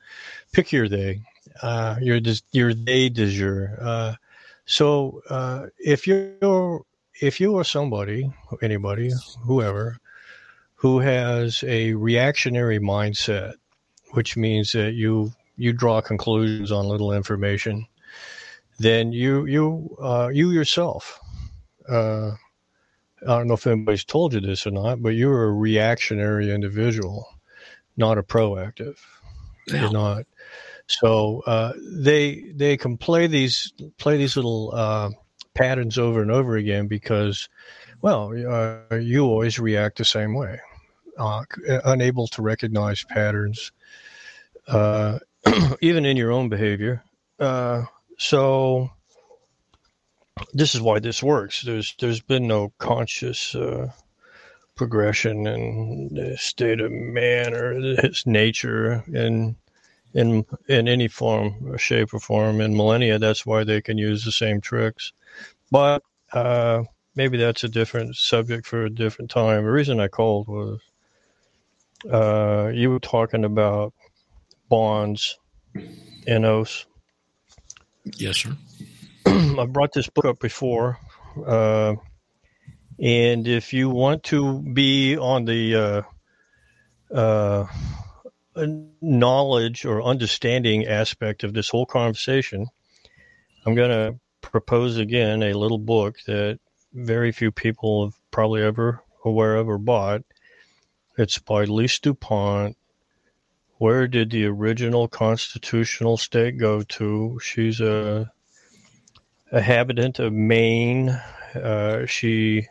pick your they. Uh, your your they de jour. Uh, so uh, if you're if you are somebody, anybody, whoever, who has a reactionary mindset, which means that you you draw conclusions on little information, then you you uh, you yourself. Uh, I don't know if anybody's told you this or not, but you're a reactionary individual, not a proactive. You're not. So uh, they they can play these play these little uh, patterns over and over again because, well, uh, you always react the same way, uh, unable to recognize patterns, uh, even in your own behavior. Uh, so this is why this works. There's there's been no conscious progression in the state of man or his nature in in in any form, or shape, or form in millennia. That's why they can use the same tricks. But uh, maybe that's a different subject for a different time. The reason I called was uh, you were talking about bonds, NOs. Yes, sir. I brought this book up before, uh, and if you want to be on the uh, uh, knowledge or understanding aspect of this whole conversation, I'm going to propose again a little book that very few people have probably ever aware of or bought. It's by Lise Dupont. Where did the original constitutional state go to? She's a a habitant of Maine. Uh, she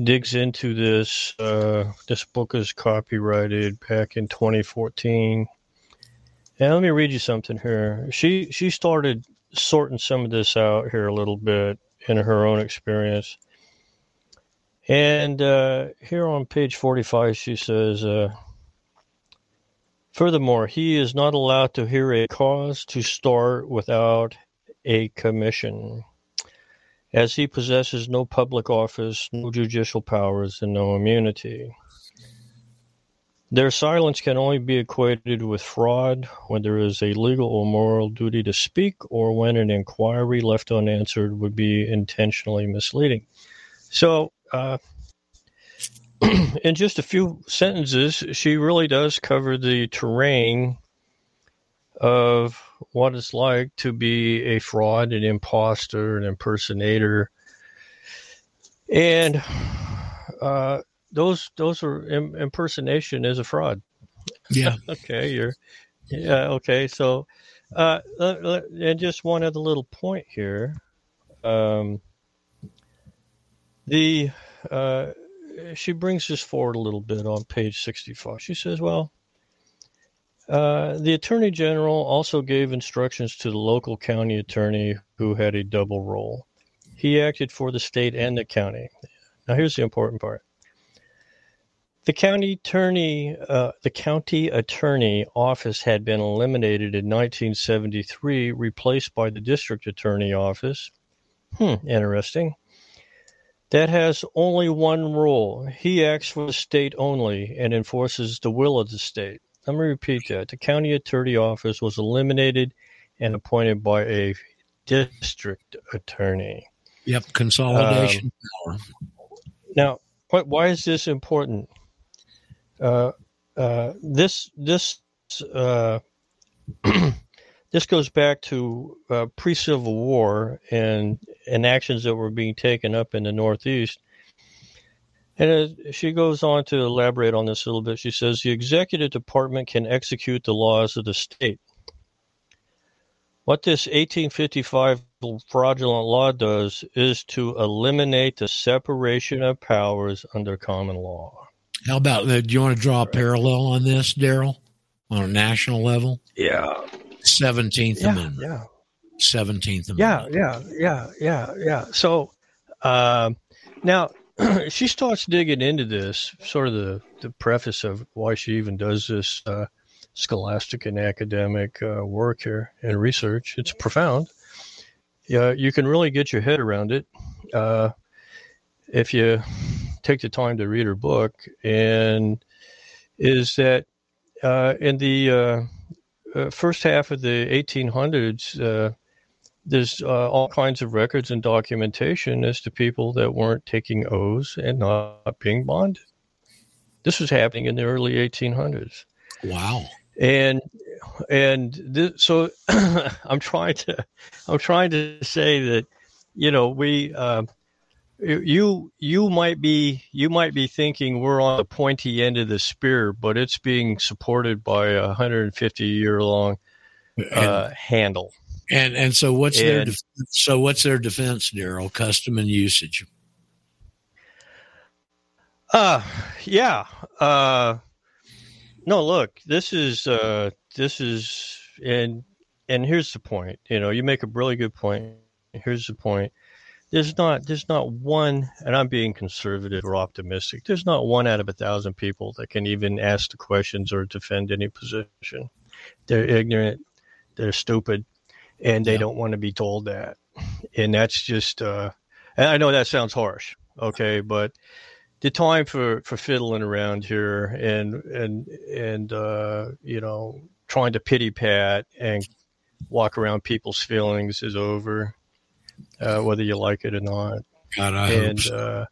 digs into this. Uh, this book is copyrighted back in 2014. And let me read you something here. She she started sorting some of this out here a little bit in her own experience. And uh, here on page 45, she says, uh, Furthermore, he is not allowed to hear a cause to start without a commission, as he possesses no public office, no judicial powers, and no immunity. Their silence can only be equated with fraud when there is a legal or moral duty to speak, or when an inquiry left unanswered would be intentionally misleading. So, uh, in just a few sentences, she really does cover the terrain of what it's like to be a fraud, an imposter, an impersonator, and uh, those those are im- impersonation is a fraud. Yeah. okay. You're. Yeah. Okay. So, uh, and just one other little point here. Um, the uh, she brings this forward a little bit on page sixty-five. She says, "Well." Uh, the attorney general also gave instructions to the local county attorney who had a double role. He acted for the state and the county. Now, here's the important part. The county attorney, uh, the county attorney office had been eliminated in 1973, replaced by the district attorney office. Hmm, interesting. that has only one rule. He acts for the state only and enforces the will of the state. Let me repeat that. The county attorney office was eliminated and appointed by a district attorney. Yep, consolidation power. Now, why, why is this important? Uh, uh, this this uh, this goes back to uh, pre-Civil War and and actions that were being taken up in the Northeast. And as she goes on to elaborate on this a little bit. She says the executive department can execute the laws of the state. What this 1855 fraudulent law does is to eliminate the separation of powers under common law. How about that? Do you want to draw a parallel on this, Daryl, on a national level? Yeah. 17th Yeah, Amendment. yeah. 17th Amendment. Yeah, yeah, yeah, yeah, yeah. So um now she starts digging into this, sort of the, the preface of why she even does this uh, scholastic and academic uh, work here and research. It's profound. Yeah, you can really get your head around it uh, if you take the time to read her book. And is that uh, in the uh, uh, first half of the 1800s, uh, there's uh, all kinds of records and documentation as to people that weren't taking oaths and not being bonded. This was happening in the early 1800s, Wow. and and th- so I'm trying to I'm trying to say that you know we uh, you you might be you might be thinking we're on the pointy end of the spear, but it's being supported by a 150 year long uh, handle. And and so what's their And- def- so what's their defense, Daryl? Custom and usage. Uh yeah. Uh no, look, this is uh this is and and here's the point. You know, you make a really good point. Here's the point. There's not there's not one and I'm being conservative or optimistic. There's not one out of a thousand people that can even ask the questions or defend any position. They're ignorant, they're stupid, and they don't want to be told that. And that's just uh and I know that sounds harsh, okay, but the time for for fiddling around here and and and uh, you know trying to pity pat and walk around people's feelings is over, uh, whether you like it or not. God, and so.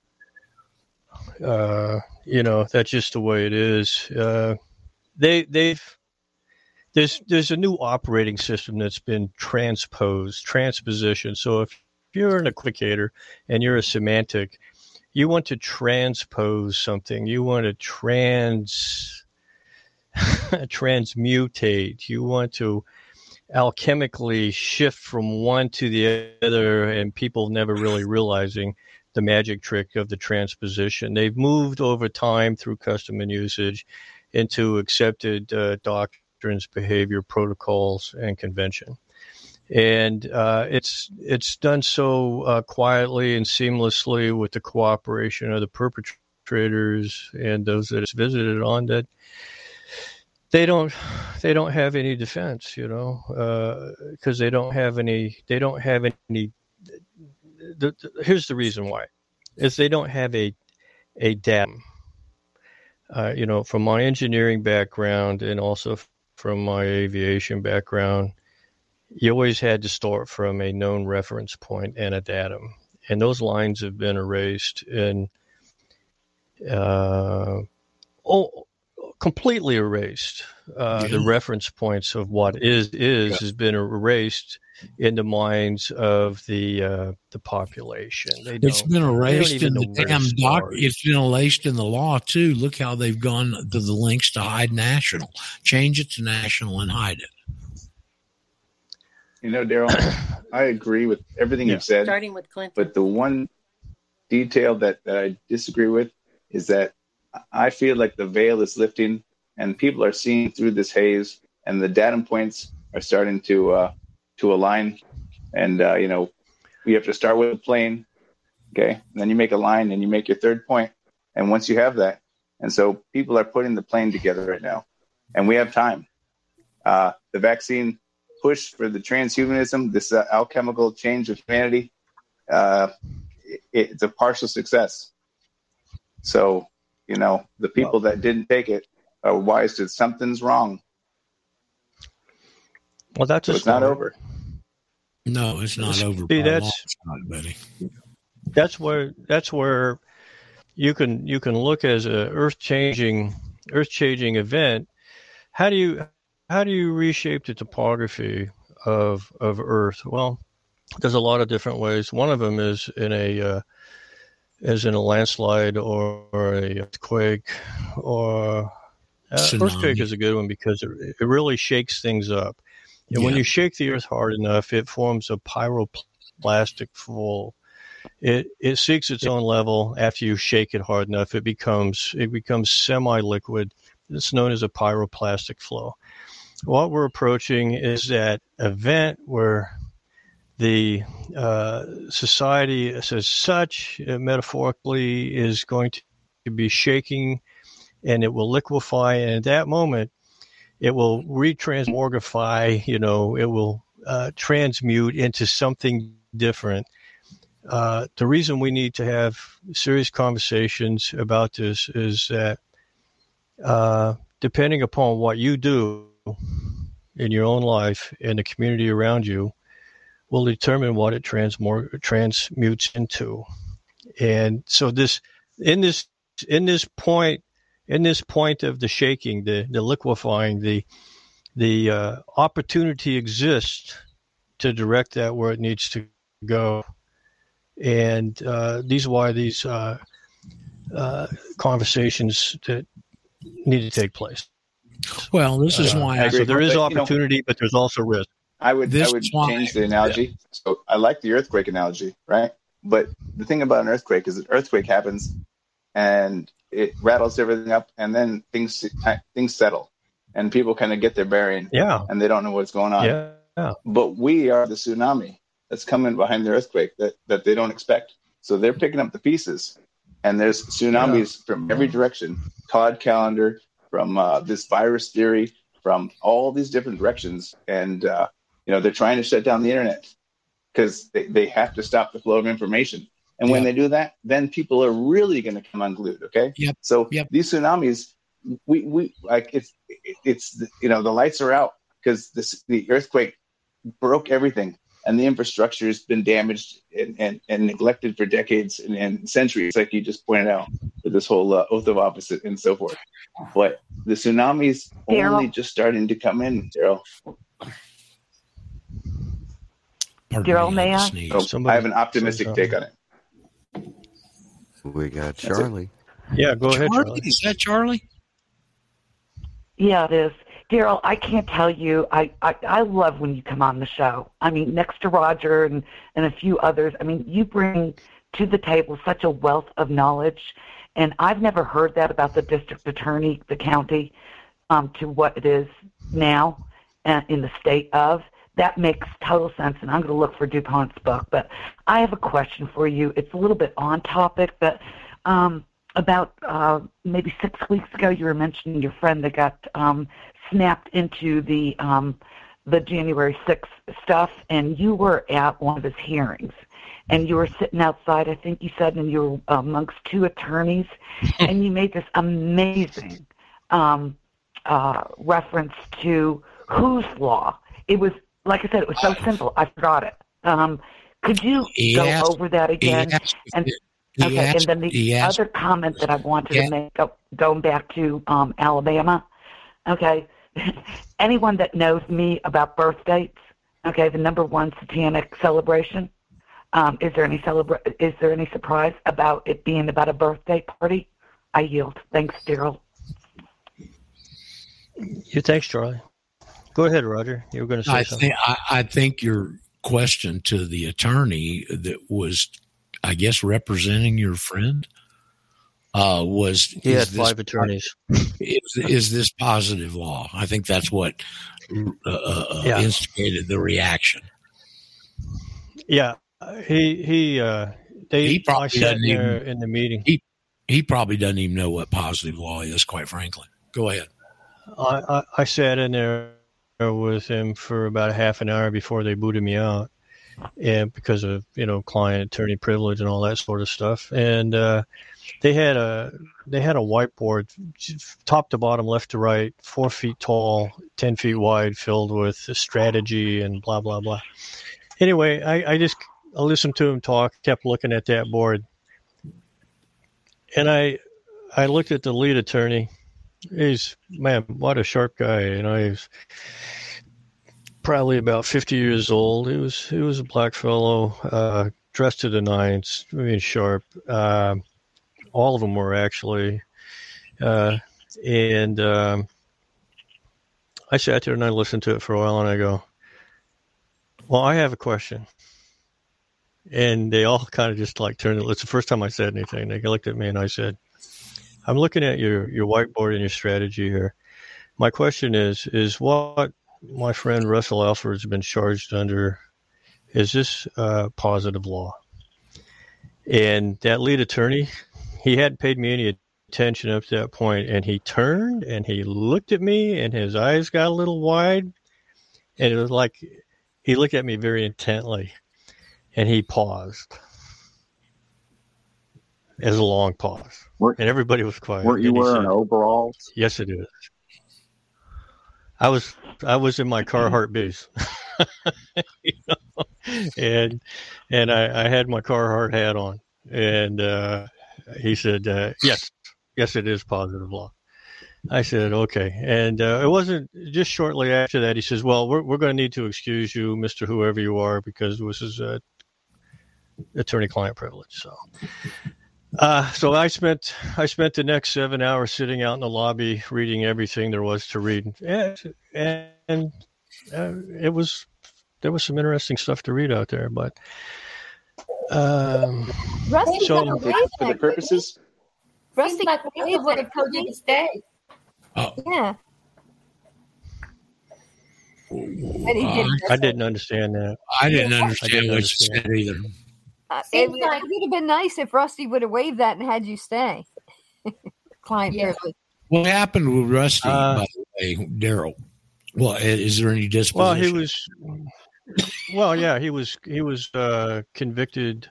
uh, uh, you know that's just the way it is. Uh, they they've there's there's a new operating system that's been transposed, transposition. So if you're an equivocator and you're a semantic, you want to transpose something. You want to trans transmutate. You want to alchemically shift from one to the other, and people never really realizing the magic trick of the transposition. They've moved over time through custom and usage into accepted uh, doctrines, behavior, protocols, and convention. And uh, it's it's done so uh, quietly and seamlessly with the cooperation of the perpetrators and those that it's visited on that they don't they don't have any defense, you know, because they don't have any they don't have any. The, the, here's the reason why, is they don't have a a datum. Uh, you know, from my engineering background and also from my aviation background, you always had to start from a known reference point and a datum, and those lines have been erased and uh, oh, completely erased. Uh, The reference points of what is is has been erased in the minds of the uh, the population. They It's don't- been they don't erased in the damn doc. It's been erased in the law too. Look how they've gone to the links to hide national. Change it to national and hide it. You know, Daryl, I agree with everything you've said. Starting with Clinton. But the one detail that, that I disagree with is that I feel like the veil is lifting and people are seeing through this haze and the datum points are starting to uh, to align. And, uh, you know, you have to start with a plane. Okay. And then you make a line and you make your third point. And once you have that, and so people are putting the plane together right now and we have time. Uh, the vaccine push for the transhumanism, this uh, alchemical change of humanity, uh, it's a partial success. So, you know, the people that didn't take it are wise to something's wrong. Well, that's So a it's not over. No, it's not over. See, that's long shot, buddy. that's where that's where you can you can look as a earth changing earth changing event. How do you how do you reshape the topography of of Earth? Well, there's a lot of different ways. One of them is in a uh, is in a landslide or, or a earthquake or uh, Tsunami. earthquake is a good one because it, it really shakes things up. And when you shake the earth hard enough, it forms a pyroplastic flow. It it seeks its own level after you shake it hard enough. It becomes it becomes semi-liquid. It's known as a pyroplastic flow. What we're approaching is that event where the uh, society as such, uh, metaphorically, is going to be shaking, and it will liquefy. And at that moment, it will retransmorgify. You know, it will uh, transmute into something different. Uh, the reason we need to have serious conversations about this is that uh, depending upon what you do in your own life and the community around you, will determine what it transmor- transmutes into. And so this in this in this point in this point of the shaking, the the liquefying, the the uh, opportunity exists to direct that where it needs to go. And uh, these are why these uh, uh, conversations that need to take place. Well, this is Uh, why and I so there is But, you know- opportunity, but there's also risk. I would This I would change the analogy. So I like the earthquake analogy, right? But the thing about an earthquake is an earthquake happens and it rattles everything up, and then things things settle, and people kind of get their bearing, Yeah. and they don't know what's going on. Yeah. yeah. But we are the tsunami that's coming behind the earthquake that that they don't expect. So they're picking up the pieces, and there's tsunamis from every direction. Todd Callender from uh, this virus theory from all these different directions, and uh, you know they're trying to shut down the internet because they, they have to stop the flow of information. And when they do that, then people are really going to come unglued. Okay. Yep. So these tsunamis, we we like it's it's you know the lights are out because this the earthquake broke everything and the infrastructure has been damaged and, and, and neglected for decades and, and centuries, like you just pointed out, with this whole uh, oath of office and so forth. But the tsunamis Daryl? only just starting to come in, Daryl. Daryl, may I? So I have an optimistic take on it. We got Charlie. Yeah, go ahead, Charlie, Charlie. is that Charlie? Yeah, it is. Daryl, I can't tell you. I, I I love when you come on the show. I mean, next to Roger and and a few others. I mean, you bring to the table such a wealth of knowledge, and I've never heard that about the district attorney, the county, um, to what it is now, uh, in the state of. That makes total sense, and I'm going to look for DuPont's book. But I have a question for you. It's a little bit on topic, but um, about uh, maybe six weeks ago, you were mentioning your friend that got um, snapped into the um, the January 6th stuff, and you were at one of his hearings, and you were sitting outside. I think you said, and you were amongst two attorneys, and you made this amazing um, uh, reference to whose law. It was like I said, it was so simple. I forgot it. Um, could you He go asked- over that he again? asked- And he okay, asked- and then the other comment that I wanted Yeah. to make, go, going back to um, Alabama. Okay, anyone that knows me about birth dates, okay, the number one satanic celebration. Um, is there any celebra- Is there any surprise about it being about a birthday party? I yield. Thanks, Daryl. You thanks, Charlie. Go ahead, Roger. You were going to say I something. think I, I think your question to the attorney that was, I guess, representing your friend, uh, was He had is this- five attorneys. Is, is this positive law? I think that's what uh, uh, Yeah. instigated the reaction. Yeah, he he uh, they He probably doesn't there even- in the meeting. He he probably doesn't even know what positive law is. Quite frankly, go ahead. I, I I sat in there with him for about a half an hour before they booted me out, and because of you know client attorney privilege and all that sort of stuff. And uh, they had a they had a whiteboard, top to bottom, left to right, four feet tall, ten feet wide, filled with strategy and blah blah blah. Anyway, I, I just I listened to him talk, kept looking at that board, and I I looked at the lead attorney. He's man, what a sharp guy, you know. He's probably about fifty years old. He was he was a black fellow, uh, dressed to the nines, I mean sharp. Uh, all of them were actually, uh, and um, I sat there and I listened to it for a while, and I go, "Well, I have a question." And they all kind of just like turned. It's the first time I said anything. They looked at me and I said, I'm looking at your, your whiteboard and your strategy here. My question is, is what my friend Russell Alford has been charged under, is this uh, positive law? And that lead attorney, he hadn't paid me any attention up to that point, and he turned and he looked at me, and his eyes got a little wide, and it was like he looked at me very intently, and he paused. As a long pause, Weren't- and everybody was quiet. Weren't you wearing said, overalls? Yes, it is. I was I was in my Carhartt base, you know, and and I, I had my Carhartt hat on, and uh, he said, uh, "Yes, yes, it is positive law." I said, "Okay," and uh, it wasn't just shortly after that. He says, "Well, we're we're going to need to excuse you, Mister Whoever you are, because this is a attorney-client privilege." So. Uh, so I spent I spent the next seven hours sitting out in the lobby reading everything there was to read, and, and uh, it was there was some interesting stuff to read out there. But um, Rusty so got away For the purposes, Rusty like got we away would with have told you to stay. Yeah. And he did. I didn't understand that. I didn't understand I didn't what you said either. Uh, it, Seems it would have been nice if Rusty would have waved that and had you stay. Client Yeah. privilege. What happened with Rusty, Uh, by the way, Daryl? Well, is there any disposition? Well, he was. Well, yeah, he was. He was uh, convicted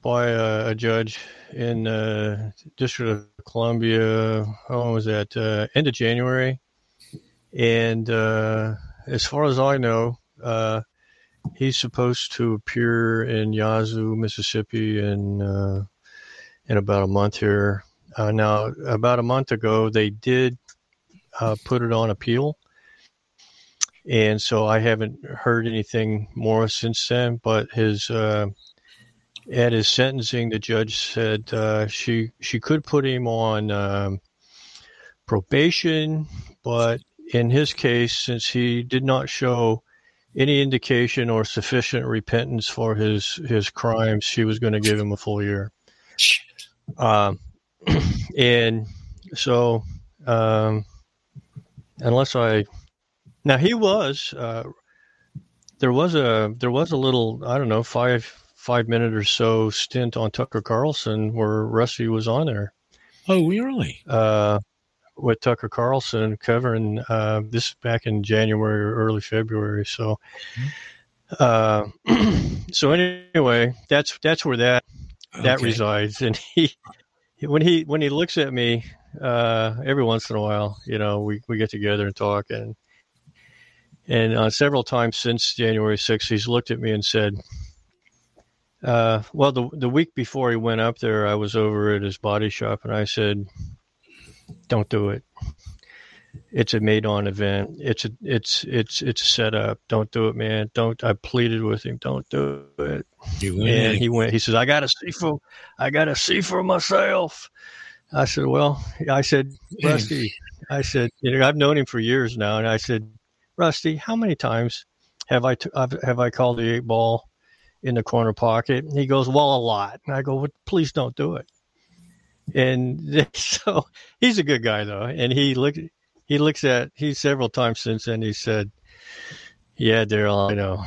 by a, a judge in uh, District of Columbia. How was that? Uh, end of January. And uh, as far as I know, uh, he's supposed to appear in Yazoo, Mississippi, in uh, in about a month here. Uh, now, about a month ago, they did uh, put it on appeal and so I haven't heard anything more since then. But his uh, at his sentencing, the judge said uh, she she could put him on um, probation, but in his case, since he did not show any indication or sufficient repentance for his his crimes, she was going to give him a full year. Um, and so, um, unless I now he was uh, there was a there was a little I don't know five five minute or so stint on Tucker Carlson where Rusty was on there. Oh, really? Uh, with Tucker Carlson covering uh, this back in January or early February. So, uh, so anyway, that's that's where that that Okay. resides. And he when he when he looks at me uh, every once in a while, you know, we we get together and talk and. And uh, several times since January 6th, he's looked at me and said, uh, well, the, the week before he went up there, I was over at his body shop and I said, don't do it. It's a made on event. It's a, it's, it's, it's a setup. Don't do it, man. Don't, I pleaded with him. Don't do it. And he went, he says, I got to see for, I got to see for myself. I said, well, I said, Rusty, I said, you know, I've known him for years now. And I said, Rusty, how many times have I t- have I called the eight ball in the corner pocket? And he goes, well, a lot. And I go, well, please don't do it. And so he's a good guy though, and he looked he looks at he several times since then he said, "Yeah, Daryl, I know,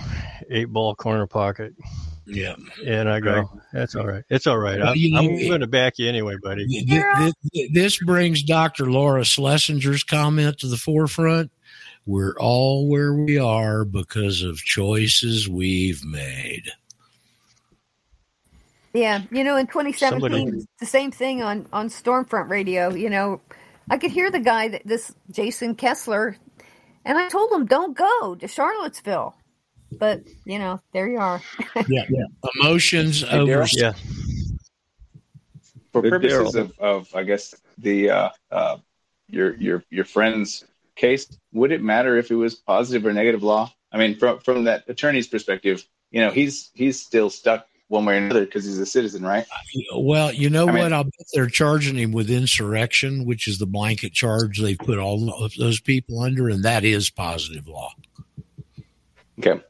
eight ball corner pocket." Yeah. And I go, that's all right. It's all right. Well, I'm, you know, I'm going to back you anyway, buddy. Th- th- th- This brings Dr. Laura Schlesinger's comment to the forefront. We're all where we are because of choices we've made. Yeah, you know, in 2017, Somebody- the same thing on on Stormfront Radio. You know, I could hear the guy that this Jason Kessler, and I told him don't go to Charlottesville, but you know, there you are. Yeah. Yeah, emotions Hey, over. Daryl? Yeah. For Hey, purposes of, of I guess the uh, uh, your your your friend's case, would it matter if it was positive or negative law? I mean, from from that attorney's perspective, you know, he's he's still stuck one way or another because he's a citizen, right? Well, you know I mean- what? I'll bet they're charging him with insurrection, which is the blanket charge they've put all of those people under, and that is positive law. Okay.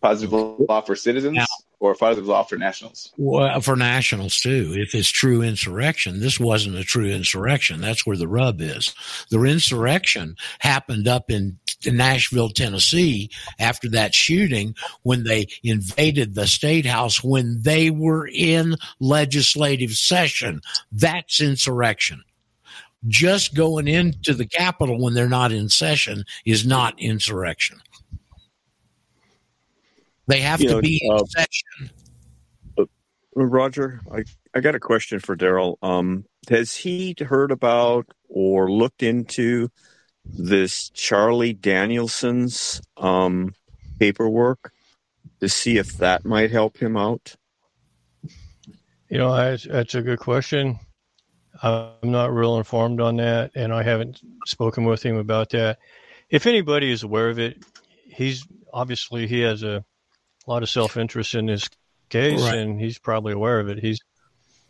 Positive law for citizens or positive law for nationals? Well, for nationals too. If it's true insurrection, this wasn't a true insurrection. That's where the rub is. The insurrection happened up in, in Nashville, Tennessee after that shooting when they invaded the state house when they were in legislative session. That's insurrection. Just going into the Capitol when they're not in session is not insurrection. They have You to know, be in uh, session. Roger, I, I got a question for Daryl. Um, has he heard about or looked into this Charlie Danielson's um, paperwork to see if that might help him out? You know, that's, that's a good question. I'm not real informed on that, and I haven't spoken with him about that. If anybody is aware of it, he's obviously he has a lot of self interest in this case, Right. and he's probably aware of it. He's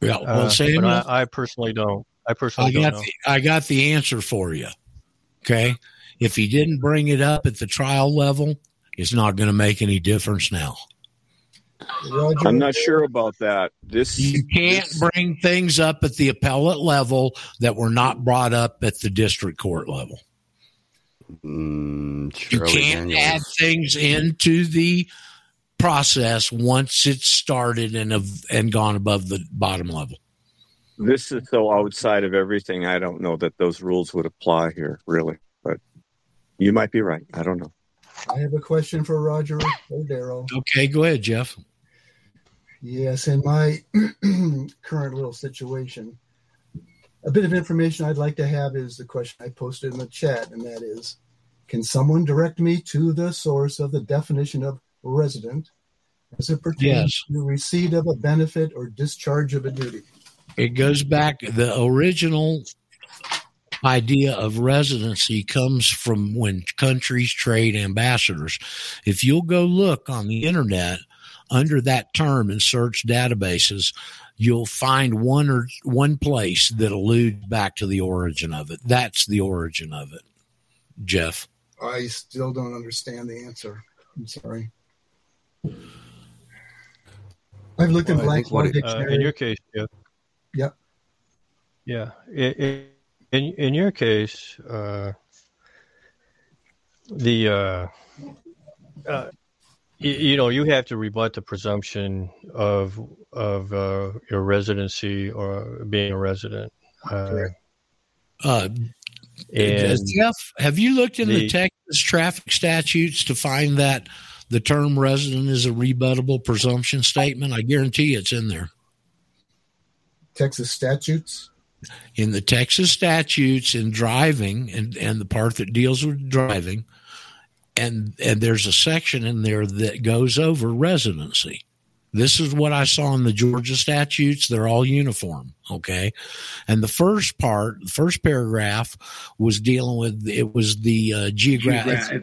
Yeah, well, uh, Samuel- but I, I personally don't. I personally I don't got know. the, I got the answer for you. Okay, if he didn't bring it up at the trial level, it's not going to make any difference now. I'm not sure about that. This You can't bring things up at the appellate level that were not brought up at the district court level. Mm, You can't Daniels. add things into the process once it's started and have, and gone above the bottom level. This is so outside of everything. I don't know that those rules would apply here, really. But you might be right. I don't know. I have a question for Roger or Daryl. Okay, go ahead, Jeff. Yes, in my current little situation, a bit of information I'd like to have is the question I posted in the chat, and that is Can someone direct me to the source of the definition of resident as it pertains Yes. to receipt of a benefit or discharge of a duty? It goes back, the original idea of residency comes from when countries trade ambassadors. If you'll go look on the internet under that term and search databases, you'll find one or one place that alludes back to the origin of it. That's the origin of it, Jeff. I still don't understand the answer. I'm sorry. I've looked in Well, I blank what uh, dictionary. in your case, Jeff. Yep. Yeah. I- I- In in your case, uh, the uh, uh, you, you know you have to rebut the presumption of of uh, your residency or being a resident. Uh, Uh, and Jeff, have you looked in the, the- Texas traffic statutes to find that the term resident is a rebuttable presumption statement? I guarantee it's in there. Texas statutes. In the Texas statutes in driving and, and the part that deals with driving, and and there's a section in there that goes over residency. This is what I saw in the Georgia statutes. They're all uniform. Okay. And the first part, the first paragraph was dealing with, it was the uh, geographic,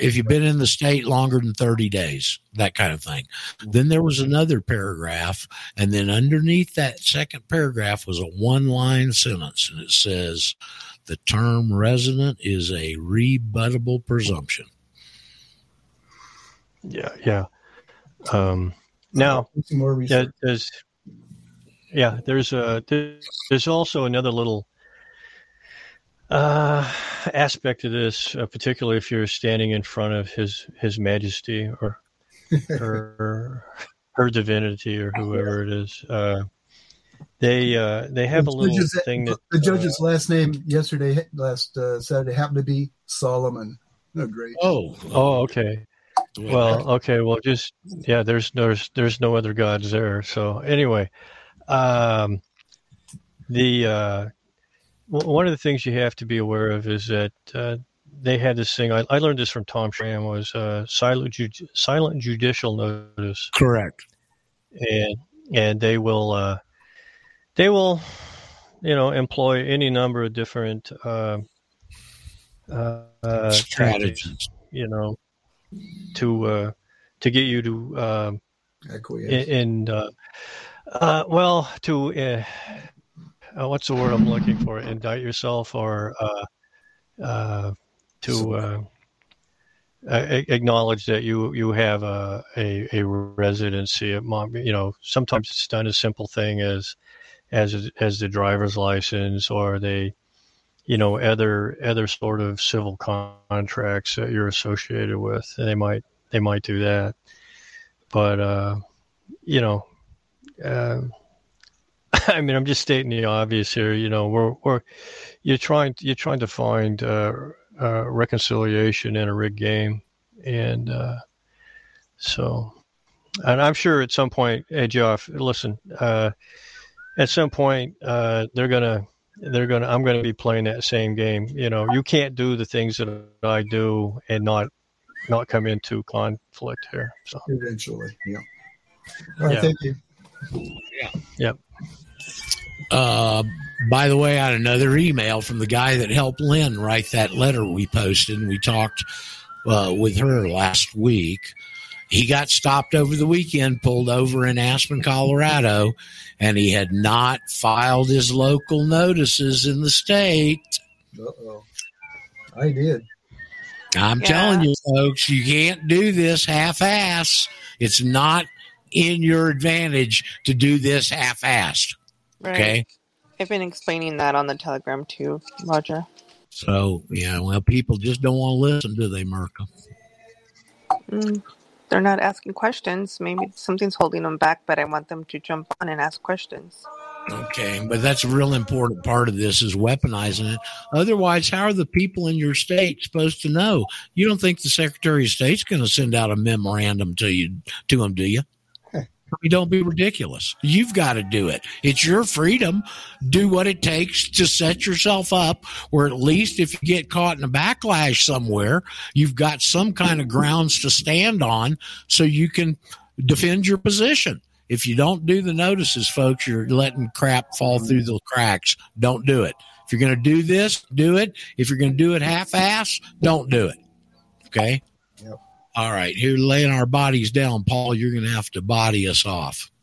if you've been in the state longer than 30 days, that kind of thing. Then there was another paragraph. And then underneath that second paragraph was a one line sentence. And it says, the term resident is a rebuttable presumption. Yeah, yeah. Um, now, Some more research. there's yeah, there's a there's also another little uh, aspect of this, uh, particularly if you're standing in front of his his Majesty or her her divinity or whoever it is. Uh, they uh, they have a The little judge's- thing that the judge's last name yesterday, last uh, Saturday, happened to be Solomon. Oh, great. Oh, Oh, okay. Well, okay. Well, just yeah. There's there's there's no other gods there. So anyway, um, the uh, w- one of the things you have to be aware of is that uh, they had this thing. I, I learned this from Tom Schramm was uh, silent ju- silent judicial notice. Correct. And and they will uh, they will you know employ any number of different uh, uh, uh, Strategies. tactics, you know to uh, to get you to um, Acquiesce. in uh, uh, well to uh, what's the word I'm looking for? Indict yourself or uh, uh, to uh, acknowledge that you you have a a, a residency at mom you know sometimes it's done a simple thing as as as the driver's license or they you know other other sort of civil contracts that you're associated with they might they might do that. But uh you know uh, I mean, I'm just stating the obvious here. You know, we're we're you're trying you're trying to find uh, uh, reconciliation in a rigged game, and uh, so, and I'm sure at some point, hey Jeff, listen, uh, at some point uh, they're gonna they're gonna I'm gonna be playing that same game. You know, you can't do the things that I do and not not come into conflict here. So Eventually, yeah. All right, Yeah. thank you. Yeah. Yep. Uh, by the way, I had another email from the guy that helped Lynn write that letter we posted, and we talked uh, with her last week. He got stopped over the weekend, pulled over in Aspen, Colorado, and he had not filed his local notices in the state. Uh oh. I did. I'm Yeah. telling you, folks, you can't do this half ass. It's not in your advantage to do this half assed. Right. Okay. I've been explaining that on the Telegram too, Roger. So, yeah, well, people just don't want to listen, do they, Merkel? Mm, they're not asking questions. Maybe something's holding them back, but I want them to jump on and ask questions. Okay, but that's a real important part of this is weaponizing it. Otherwise, how are the people in your state supposed to know? You don't think the Secretary of State's going to send out a memorandum to you to them, do you? Don't be ridiculous. You've got to do it. It's your freedom. Do what it takes to set yourself up where at least if you get caught in a backlash somewhere, you've got some kind of grounds to stand on so you can defend your position. If you don't do the notices, folks, you're letting crap fall through the cracks. Don't do it. If you're going to do this, do it. If you're going to do it half ass, don't do it. Okay. All right. Here, laying our bodies down, Paul, you're going to have to body us off.